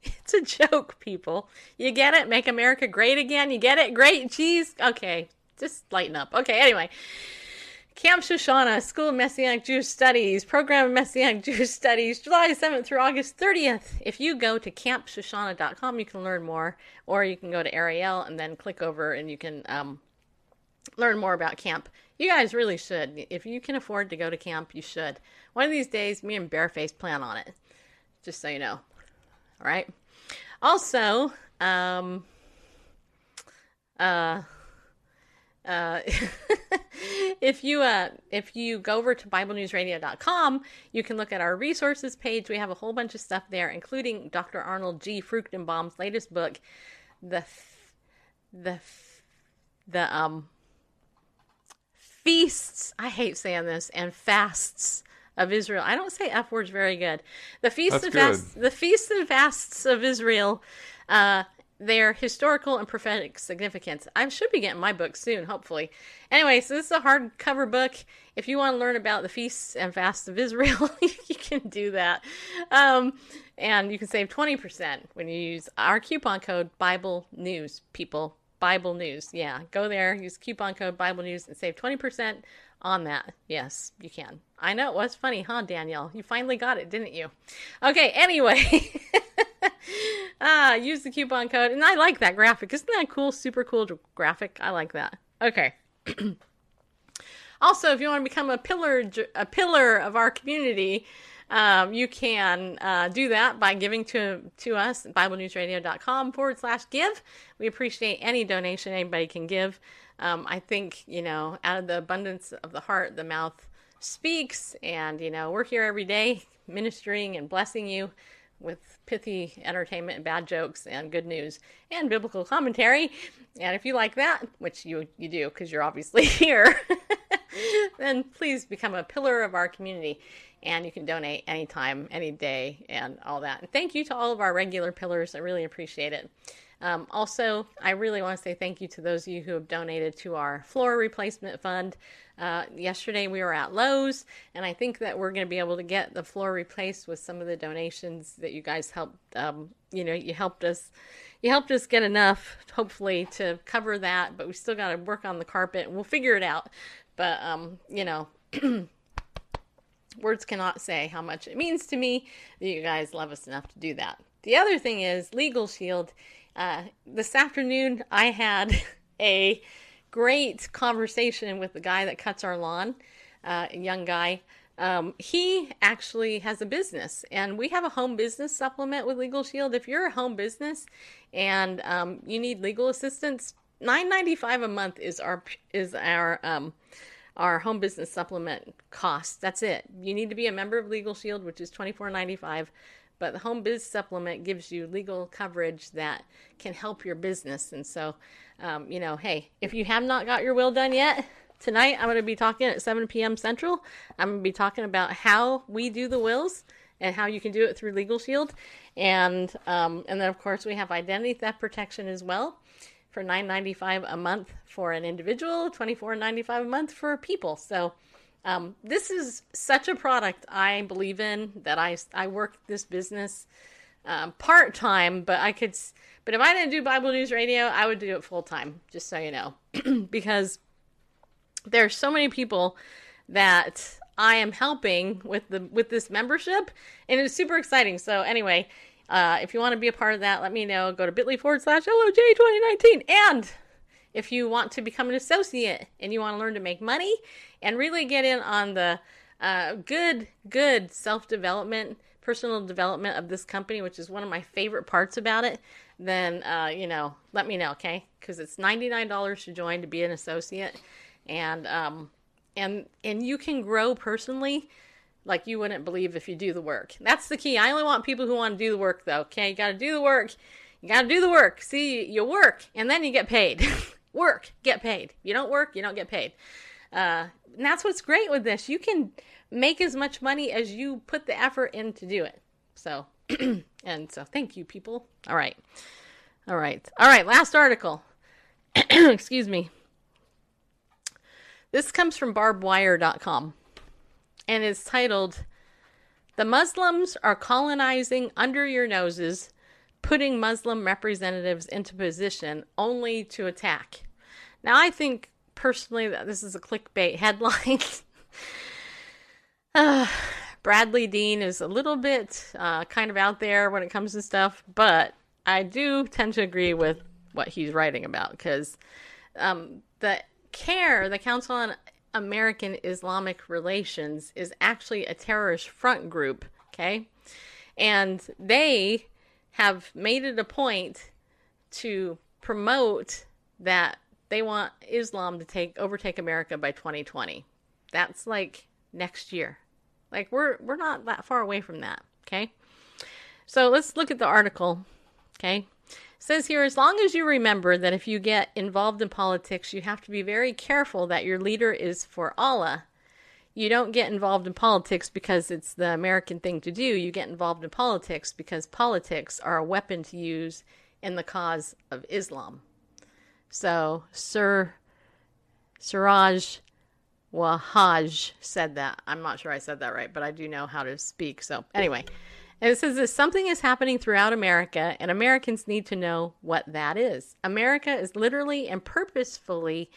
it's a joke, people. You get it? Make America great again. You get it? Great cheese. Okay, just lighten up. Okay, anyway. Camp Shoshana, School of Messianic Jewish Studies, Program of Messianic <laughs> Jewish Studies, July 7th through August 30th. If you go to campshoshana.com, you can learn more, or you can go to Ariel and then click over and you can um, learn more about camp. You guys really should. If you can afford to go to camp, you should. One of these days, me and Bareface plan on it. Just so you know. All right. Also, um, uh, uh, <laughs> if you uh, if you go over to BibleNewsRadio.com, you can look at our resources page. We have a whole bunch of stuff there, including Dr. Arnold G. Fruchtenbaum's latest book, the the the um feasts. I hate saying this and fasts of Israel. I don't say f words very good. The feasts That's and fasts. The feasts and fasts of Israel. Uh, their historical and prophetic significance. I should be getting my book soon, hopefully. Anyway, so this is a hardcover book. If you want to learn about the feasts and fasts of Israel, <laughs> you can do that. Um, and you can save 20% when you use our coupon code Bible News, people. Bible News. Yeah, go there, use coupon code Bible News, and save 20% on that. Yes, you can. I know it was funny, huh, Danielle? You finally got it, didn't you? Okay, anyway. <laughs> ah, use the coupon code. And I like that graphic. Isn't that cool? Super cool graphic. I like that. Okay. <clears throat> also, if you want to become a pillar, a pillar of our community, um, you can uh, do that by giving to to us at BibleNewsRadio.com forward slash give. We appreciate any donation anybody can give. Um, I think you know, out of the abundance of the heart, the mouth speaks, and you know, we're here every day ministering and blessing you with pithy entertainment and bad jokes and good news and biblical commentary. And if you like that, which you you do because you're obviously <laughs> here, <laughs> then please become a pillar of our community. And you can donate anytime, any day, and all that. And thank you to all of our regular pillars. I really appreciate it. Um, also, I really want to say thank you to those of you who have donated to our floor replacement fund. Uh, yesterday we were at Lowe's, and I think that we're going to be able to get the floor replaced with some of the donations that you guys helped. Um, you know, you helped us, you helped us get enough, hopefully, to cover that. But we still got to work on the carpet, and we'll figure it out. But um, you know. <clears throat> words cannot say how much it means to me that you guys love us enough to do that. The other thing is Legal Shield. Uh, this afternoon, I had <laughs> a great conversation with the guy that cuts our lawn, uh, a young guy. Um, he actually has a business, and we have a home business supplement with Legal Shield. If you're a home business and um, you need legal assistance, nine ninety five a month is our is our um, our home business supplement cost. That's it. You need to be a member of Legal Shield, which is twenty four ninety five. But the home biz supplement gives you legal coverage that can help your business. And so, um, you know, hey, if you have not got your will done yet, tonight I'm going to be talking at 7 p.m. Central. I'm going to be talking about how we do the wills and how you can do it through Legal Shield. And um, and then of course we have identity theft protection as well for $9.95 a month for an individual, $24.95 a month for people. So um, this is such a product I believe in that I, I work this business um, part time, but I could, but if I didn't do Bible News Radio, I would do it full time, just so you know, <clears throat> because there are so many people that I am helping with the with this membership, and it's super exciting. So anyway, uh, if you want to be a part of that, let me know. Go to bit.ly forward slash LOJ 2019. And if you want to become an associate and you want to learn to make money and really get in on the uh, good, good self development, personal development of this company, which is one of my favorite parts about it, then, uh, you know, let me know, okay? Because it's $99 to join to be an associate. And, um, and, and you can grow personally like you wouldn't believe if you do the work. That's the key. I only want people who want to do the work, though. Okay, you got to do the work. You got to do the work. See, you work and then you get paid. <laughs> work, get paid. You don't work, you don't get paid. Uh, and that's what's great with this. You can make as much money as you put the effort in to do it. So, <clears throat> and so thank you, people. All right. All right. All right. Last article. <clears throat> Excuse me. This comes from barbwire.com and is titled The Muslims Are Colonizing Under Your Noses, Putting Muslim Representatives into Position Only to Attack. Now, I think personally that this is a clickbait headline. <laughs> uh, Bradley Dean is a little bit uh, kind of out there when it comes to stuff, but I do tend to agree with what he's writing about because um, the CAIR, the Council on American Islamic Relations, is actually a terrorist front group, okay? And they have made it a point to promote that they want Islam to take overtake America by 2020. That's like next year. Like we're we're not that far away from that, okay? So let's look at the article, okay? Says here as long as you remember that if you get involved in politics, you have to be very careful that your leader is for Allah. You don't get involved in politics because it's the American thing to do. You get involved in politics because politics are a weapon to use in the cause of Islam. So, Sir Siraj Wahhaj said that. I'm not sure I said that right, but I do know how to speak. So, anyway, and it says this something is happening throughout America, and Americans need to know what that is. America is literally and purposefully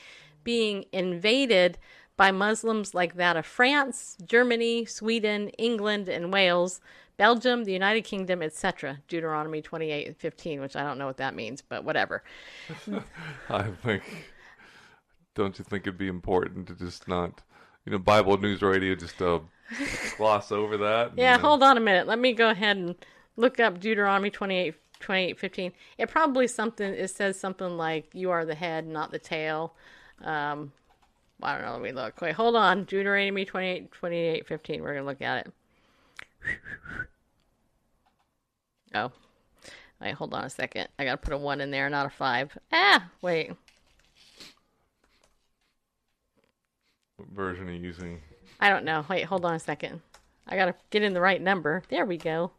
being invaded by Muslims like that of France, Germany, Sweden, England, and Wales, Belgium, the United Kingdom, etc. Deuteronomy 28 and 15, which I don't know what that means, but whatever. <laughs> I think. Don't you think it'd be important to just not, you know, Bible News Radio just uh, gloss over that? and Yeah, hold on a minute. Let me go ahead and look up Deuteronomy 28, 28 15. It probably something, it says something like, you are the head, not the tail. Um, I don't know. Let me look. Wait, hold on. Deuteronomy 28, 28 15. We're going to look at it. Oh. Wait, hold on a second. I got to put a one in there, not a five. Ah, wait. What version are you using? I don't know. Wait, hold on a second. I got to get in the right number. There we go.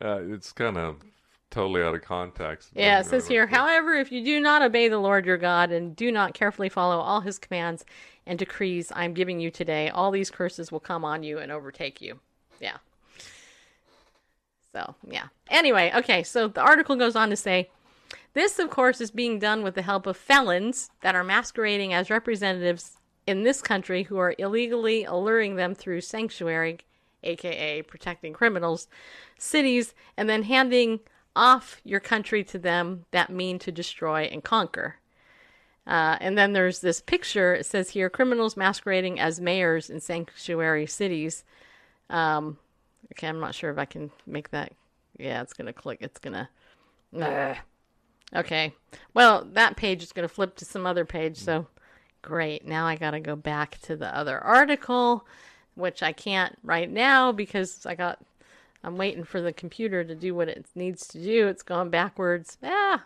Uh, it's kind of totally out of context. Yeah, it says here, however, if you do not obey the Lord your God and do not carefully follow all his commands and decrees I'm giving you today, all these curses will come on you and overtake you. Yeah. So, yeah. Anyway, okay, so the article goes on to say this, of course, is being done with the help of felons that are masquerading as representatives in this country who are illegally alluring them through sanctuary, aka protecting criminals, cities, and then handing off your country to them that mean to destroy and conquer. Uh, and then there's this picture. It says here criminals masquerading as mayors in sanctuary cities. Um, okay, I'm not sure if I can make that. Yeah, it's going to click. It's going to. Ugh. Okay. Well, that page is going to flip to some other page. So great. Now I got to go back to the other article, which I can't right now because I got. I'm waiting for the computer to do what it needs to do. It's going backwards. Ah.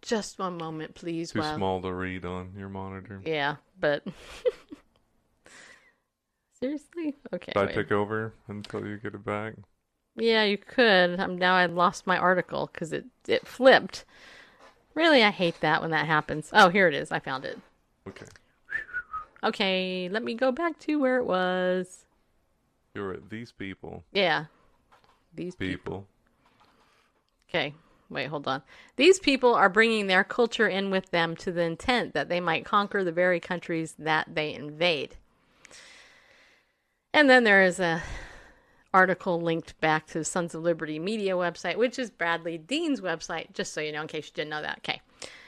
Just one moment, please. Too while- small to read on your monitor. Yeah, but <laughs> seriously, okay. Should I wait. take over until you get it back? Yeah, you could. I'm now I lost my article because it it flipped. Really, I hate that when that happens. Oh, here it is. I found it. Okay. Okay, let me go back to where it was. You're at these people. Yeah, these people. People. Okay, wait, hold on. These people are bringing their culture in with them to the intent that they might conquer the very countries that they invade. And then there is a article linked back to Sons of Liberty media website, which is Bradley Dean's website, just so you know, in case you didn't know that. Okay.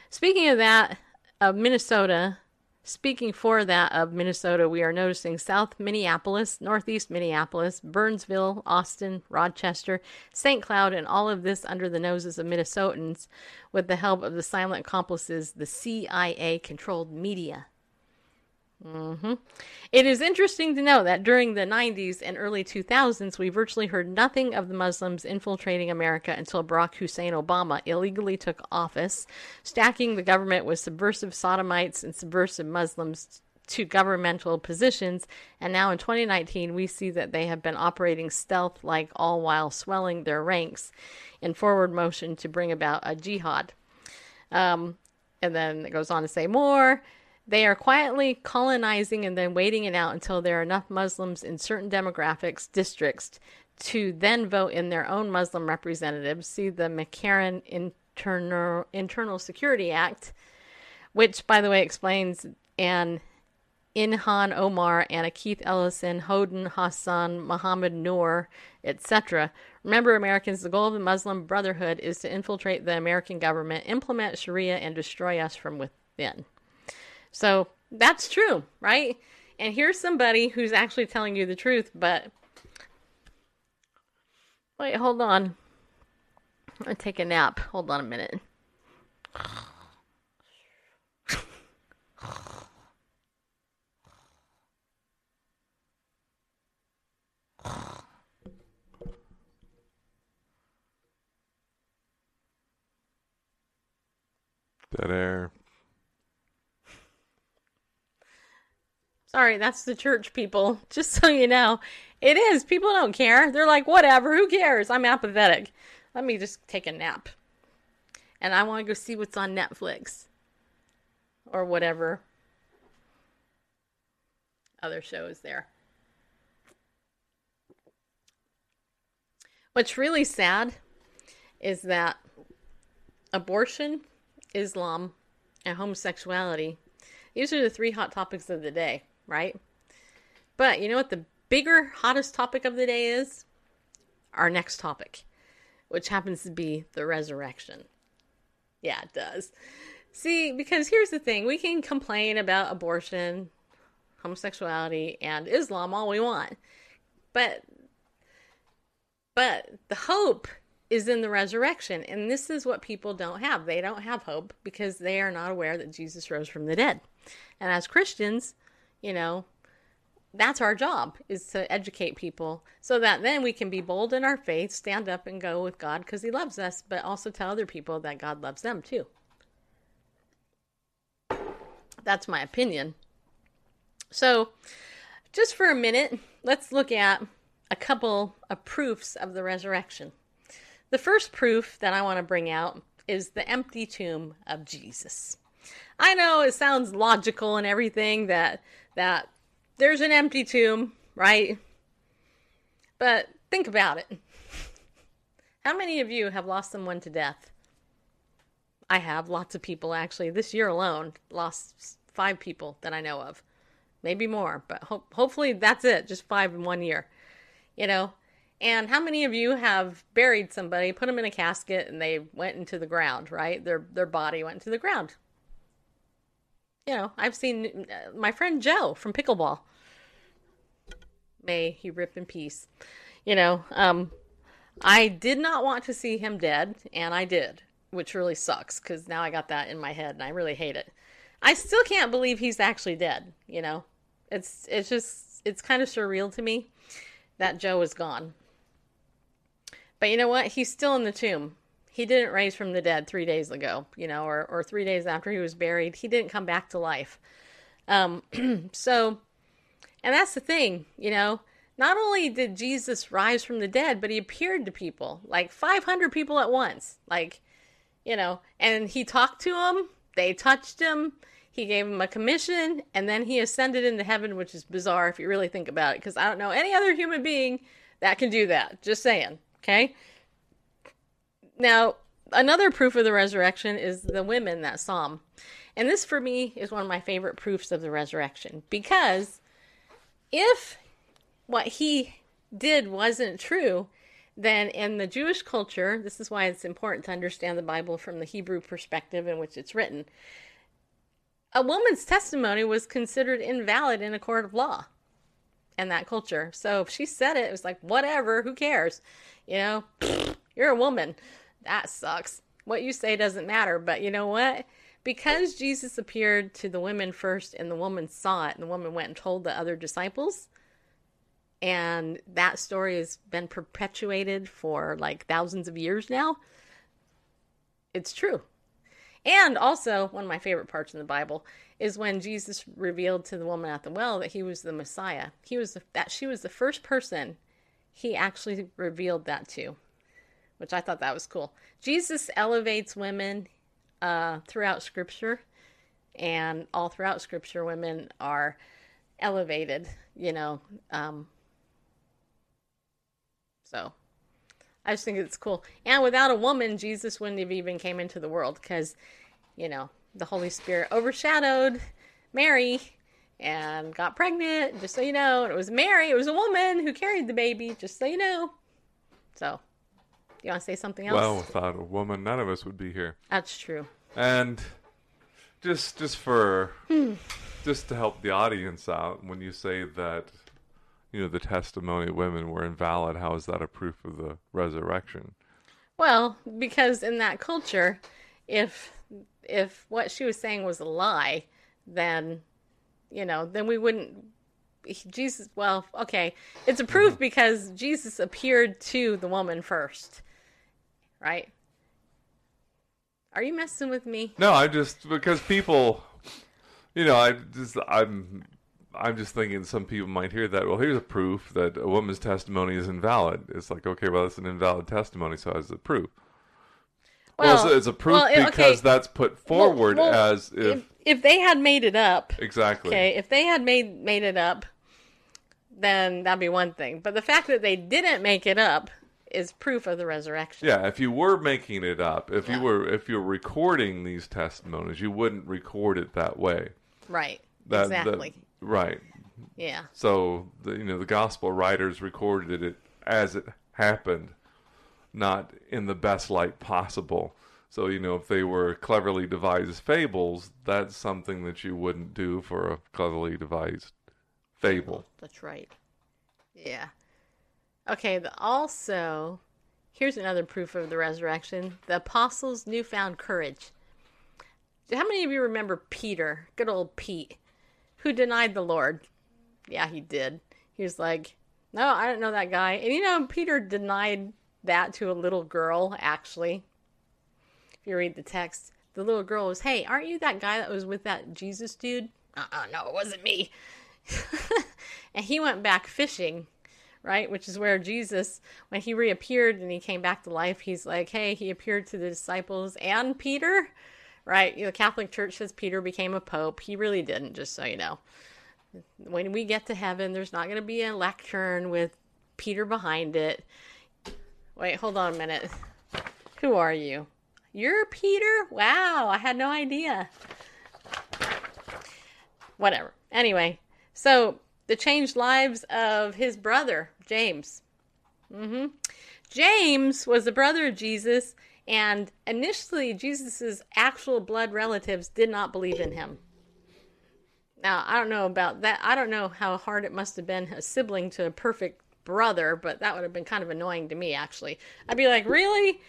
Speaking of that, of Minnesota, speaking for that of Minnesota, we are noticing South Minneapolis, Northeast Minneapolis, Burnsville, Austin, Rochester, St. Cloud, and all of this under the noses of Minnesotans with the help of the silent accomplices, the CIA controlled media. Hmm It is interesting to know that during the 90s and early 2000s, we virtually heard nothing of the Muslims infiltrating America until Barack Hussein Obama illegally took office, stacking the government with subversive sodomites and subversive Muslims to governmental positions. And now in 2019, we see that they have been operating stealth like, all while swelling their ranks in forward motion to bring about a jihad. Um, and then it goes on to say more. They are quietly colonizing and then waiting it out until there are enough Muslims in certain demographics districts to then vote in their own Muslim representatives. See the McCarran Internal Internal Security Act, which, by the way, explains an Ilhan Omar, Anna Keith Ellison, Hodan Hassan, Muhammad Noor, etc. Remember, Americans, the goal of the Muslim Brotherhood is to infiltrate the American government, implement Sharia, and destroy us from within. So that's true, right? And here's somebody who's actually telling you the truth, but. Wait, hold on. I'm take a nap. Hold on a minute. Dead air. Sorry, that's the church people. <laughs> Just so you know, it is. People don't care. They're like, whatever, who cares? I'm apathetic. Let me just take a nap. And I want to go see what's on Netflix or whatever other show is there. What's really sad is that abortion, Islam, and homosexuality, these are the three hot topics of the day, right? But you know what the bigger, hottest topic of the day is? Our next topic, which happens to be the resurrection. Yeah, it does. See, because here's the thing we can complain about abortion, homosexuality, and Islam all we want. But but the hope is in the resurrection. And this is what people don't have. They don't have hope because they are not aware that Jesus rose from the dead. And as Christians, you know, that's our job is to educate people so that then we can be bold in our faith, stand up and go with God because he loves us, but also tell other people that God loves them too. That's my opinion. So, just for a minute, let's look at a couple of proofs of the resurrection. The first proof that I want to bring out is the empty tomb of Jesus. I know it sounds logical and everything that that there's an empty tomb, right? But think about it. How many of you have lost someone to death? I have lots of people actually. This year alone, lost five people that I know of. Maybe more, but ho- hopefully that's it. Just five in one year. You know, and how many of you have buried somebody, put them in a casket, and they went into the ground, right? Their their body went into the ground. You know, I've seen uh, my friend Joe from pickleball. May he rip in peace. You know, um, I did not want to see him dead, and I did, which really sucks because now I got that in my head, and I really hate it. I still can't believe he's actually dead. You know, it's it's just it's kind of surreal to me that Joe is gone. But you know what? He's still in the tomb. He didn't raise from the dead three days ago, you know, or, or three days after he was buried. He didn't come back to life. Um, <clears throat> so, and that's the thing, you know, not only did Jesus rise from the dead, but he appeared to people, like 500 people at once. Like, you know, and he talked to them, they touched him, he gave them a commission, and then he ascended into heaven, which is bizarre if you really think about it, because I don't know any other human being that can do that. Just saying. Okay. Now, another proof of the resurrection is the women that saw him. And this, for me, is one of my favorite proofs of the resurrection because if what he did wasn't true, then in the Jewish culture, this is why it's important to understand the Bible from the Hebrew perspective in which it's written. A woman's testimony was considered invalid in a court of law in that culture. So if she said it, it was like, whatever, who cares? You know, <sniffs> you're a woman. That sucks. What you say doesn't matter. But you know what? Because Jesus appeared to the women first and the woman saw it, and the woman went and told the other disciples, and that story has been perpetuated for like thousands of years now. It's true. And also, one of my favorite parts in the Bible is when Jesus revealed to the woman at the well that he was the Messiah. He was the, that she was the first person he actually revealed that to, which I thought that was cool. Jesus elevates women uh, throughout Scripture, and all throughout Scripture, women are elevated. You know, um, so I just think it's cool. And without a woman, Jesus wouldn't have even came into the world because, you know, the Holy Spirit overshadowed Mary and got pregnant, just so you know. And it was Mary, it was a woman who carried the baby, just so you know. So, you want to say something else? Well, without a woman, none of us would be here. That's true. And just just for Hmm. just to help the audience out, when you say that you know the testimony of women were invalid, how is that a proof of the resurrection? Well, because in that culture, if if what she was saying was a lie, then you know, then we wouldn't Jesus well, okay. It's a proof Mm-hmm. because Jesus appeared to the woman first. Right? Are you messing with me? No, I just because people, you know, I just I'm I'm just thinking some people might hear that. Well, here's a proof that a woman's testimony is invalid. It's like okay, well, it's an invalid testimony, so as a proof. Well, it's, it's a proof well, it- because okay. that's put forward Well, well, as if, if they had made it up, exactly. Okay, if they had made made it up, then that'd be one thing. But the fact that they didn't make it up is proof of the resurrection. Yeah, if you were making it up, if Yeah. you were if you're recording these testimonies, you wouldn't record it that way. Right. That, that- exactly. right. yeah. So the you know the gospel writers recorded it as it happened, not in the best light possible. So you know if they were cleverly devised fables, that's something that you wouldn't do for a cleverly devised fable. That's right. Yeah. Okay, the, also, here's another proof of the resurrection the apostles' newfound courage. How many of you remember Peter, good old Pete, who denied the Lord? Yeah, he did. He was like, No, I don't know that guy. And you know, Peter denied that to a little girl, actually. If you read the text, the little girl was, Hey, aren't you that guy that was with that Jesus dude? Uh uh no, it wasn't me. <laughs> and he went back fishing, right? Which is where Jesus, when he reappeared and he came back to life, he's like, hey, he appeared to the disciples and Peter, right? You know, the Catholic Church says Peter became a pope. He really didn't, just so you know. When we get to heaven, there's not going to be a lectern with Peter behind it. Wait, hold on a minute. Who are you? You're Peter? Wow, I had no idea. Whatever. Anyway, so the changed lives of his brother, James. hmm James was the brother of Jesus, and initially, Jesus' actual blood relatives did not believe in him. Now, I don't know about that. I don't know how hard it must have been a sibling to a perfect brother, but that would have been kind of annoying to me, actually. I'd be like, really?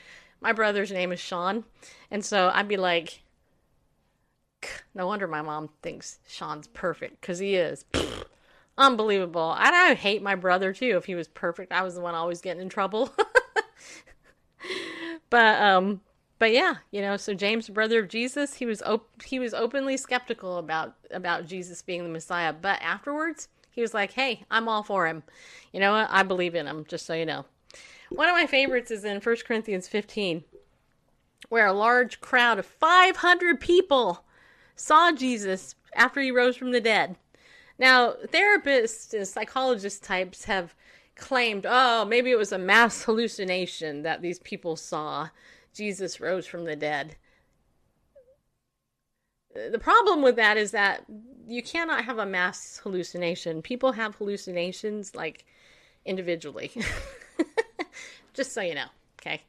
My brother's name is Sean. And so I'd be like, no wonder my mom thinks Sean's perfect, because he is. <laughs> Unbelievable. And I hate my brother, too, if he was perfect. I was the one always getting in trouble. <laughs> but, um, but yeah, you know, so James, brother of Jesus, he was op- he was openly skeptical about about Jesus being the Messiah, but afterwards he was like, "Hey, I'm all for him. You know? I believe in him." Just so you know, one of my favorites is in 1 Corinthians 15, where a large crowd of 500 people saw Jesus after he rose from the dead. Now, therapists and psychologist types have claimed, oh, maybe it was a mass <laughs> hallucination that these people saw. Jesus rose from the dead. The problem with that is that you cannot have a mass hallucination. People have hallucinations like individually. <laughs> Just so you know, okay?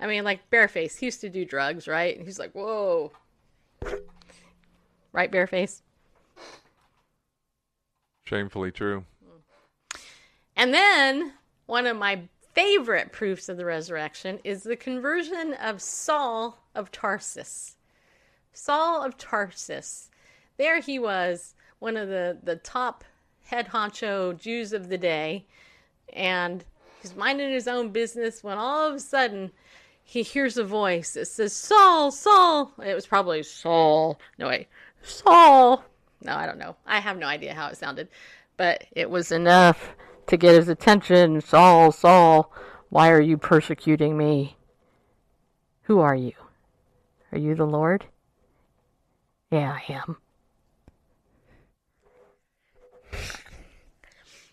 I mean, like Bareface, he used to do drugs, right? And he's like, whoa. Right, Bareface? Shamefully true. And then one of my favorite proofs of the resurrection is the conversion of Saul of Tarsus. Saul of Tarsus. There he was, one of the, the top head honcho Jews of the day, and he's minding his own business when all of a sudden he hears a voice that says, Saul, Saul. It was probably Saul. No, wait, Saul. No, I don't know. I have no idea how it sounded, but it was enough to get his attention. Saul, Saul, why are you persecuting me? Who are you? Are you the Lord? Yeah, I am.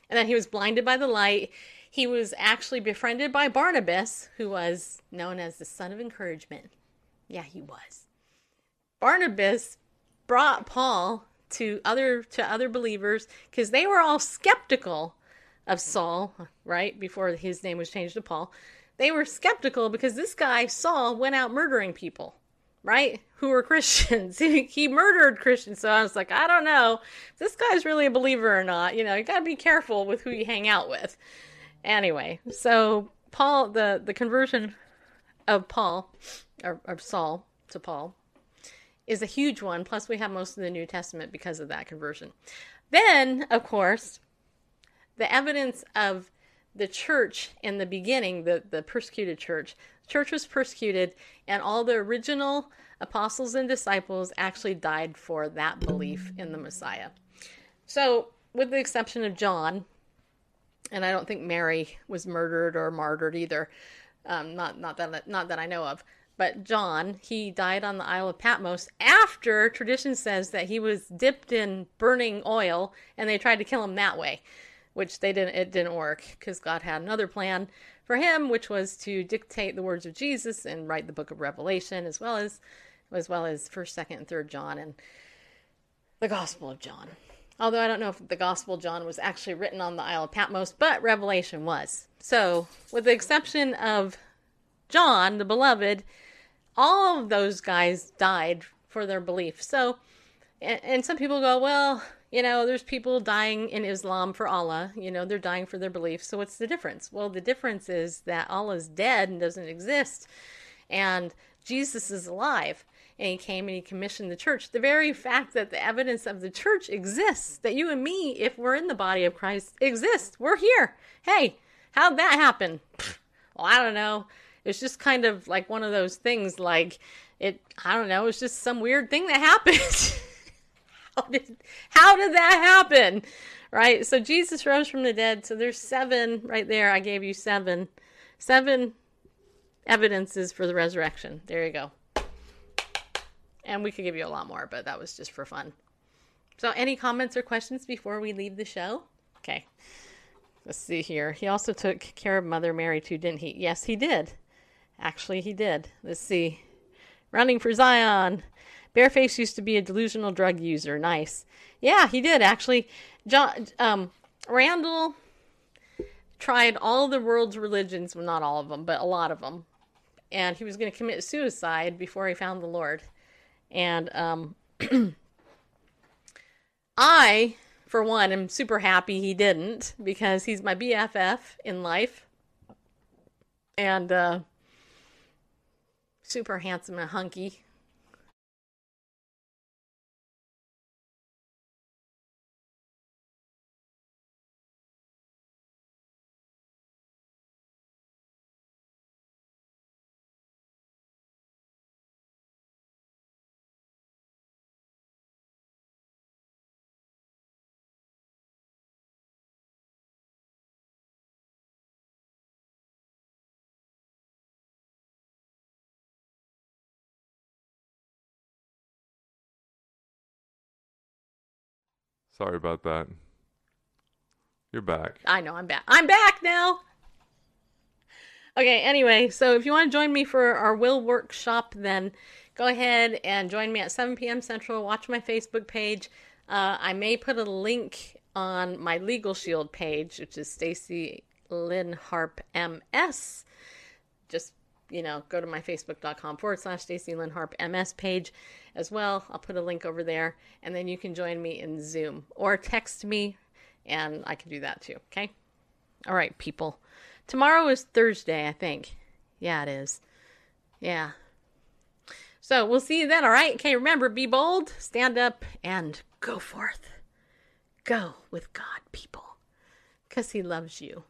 And then he was blinded by the light. He was actually befriended by Barnabas, who was known as the son of encouragement. Yeah, he was. Barnabas brought Paul to other to other believers because they were all skeptical of Saul, right? Before his name was changed to Paul. They were skeptical because this guy Saul went out murdering people, right? Who were <laughs> Christians. he, murdered Christians. So I was like, I don't know this guy's really a believer or not. You know, you got to be careful with who you hang out with. Anyway, so Paul the the conversion of Paul or of Saul to Paul is a huge one. Plus, we have most of the New Testament because of that conversion. Then, of course, the evidence of the church in the beginning, the, the persecuted church, church was persecuted, and all the original apostles and disciples actually died for that belief in the Messiah. So, with the exception of John, and I don't think Mary was murdered or martyred either. Um, not not that not that I know of. But John, he died on the Isle of Patmos after tradition says that he was dipped in burning oil, and they tried to kill him that way, which they didn't. It didn't work because God had another plan for him, which was to dictate the words of Jesus and write the Book of Revelation, as well as as well as First, Second, and Third John and the Gospel of John. Although I don't know if the Gospel of John was actually written on the Isle of Patmos, but Revelation was. So, with the exception of John, the beloved, all of those guys died for their belief. So, and, and some people go, well, you know, there's people dying in Islam for Allah. You know, they're dying for their belief. So, what's the difference? Well, the difference is that Allah's dead and doesn't exist, and Jesus is alive and he came and he commissioned the church. The very fact that the evidence of the church exists, that you and me, if we're in the body of Christ, exist. We're here. Hey, how'd that happen? Well, I don't know. It's just kind of like one of those things like it I don't know, it's just some weird thing that happened. <laughs> how did how did that happen? Right? So Jesus rose from the dead. So there's seven right there. I gave you seven. Seven evidences for the resurrection. There you go. And we could give you a lot more, but that was just for fun. So, any comments or questions before we leave the show? Okay. Let's see here. He also took care of Mother Mary, too, didn't he? Yes, he did. Actually, he did. Let's see. Running for Zion. Bareface used to be a delusional drug user. Nice. Yeah, he did, actually. John, um, Randall tried all the world's religions, well, not all of them, but a lot of them. And he was going to commit suicide before he found the Lord. And um, <clears throat> I, for one, am super happy he didn't because he's my BFF in life. And uh, super handsome and hunky. Sorry about that. You're back. I know I'm back. I'm back now. Okay, anyway, so if you want to join me for our will workshop, then go ahead and join me at 7 p.m. Central. Watch my Facebook page. Uh, I may put a link on my Legal Shield page, which is Stacy Lynn Harp MS. Just you know, go to my facebook.com forward slash Stacy Lynn MS page as well. I'll put a link over there, and then you can join me in Zoom or text me, and I can do that too. Okay. All right, people. Tomorrow is Thursday, I think. Yeah, it is. Yeah. So we'll see you then, all right? Okay, remember, be bold, stand up, and go forth. Go with God, people, because He loves you.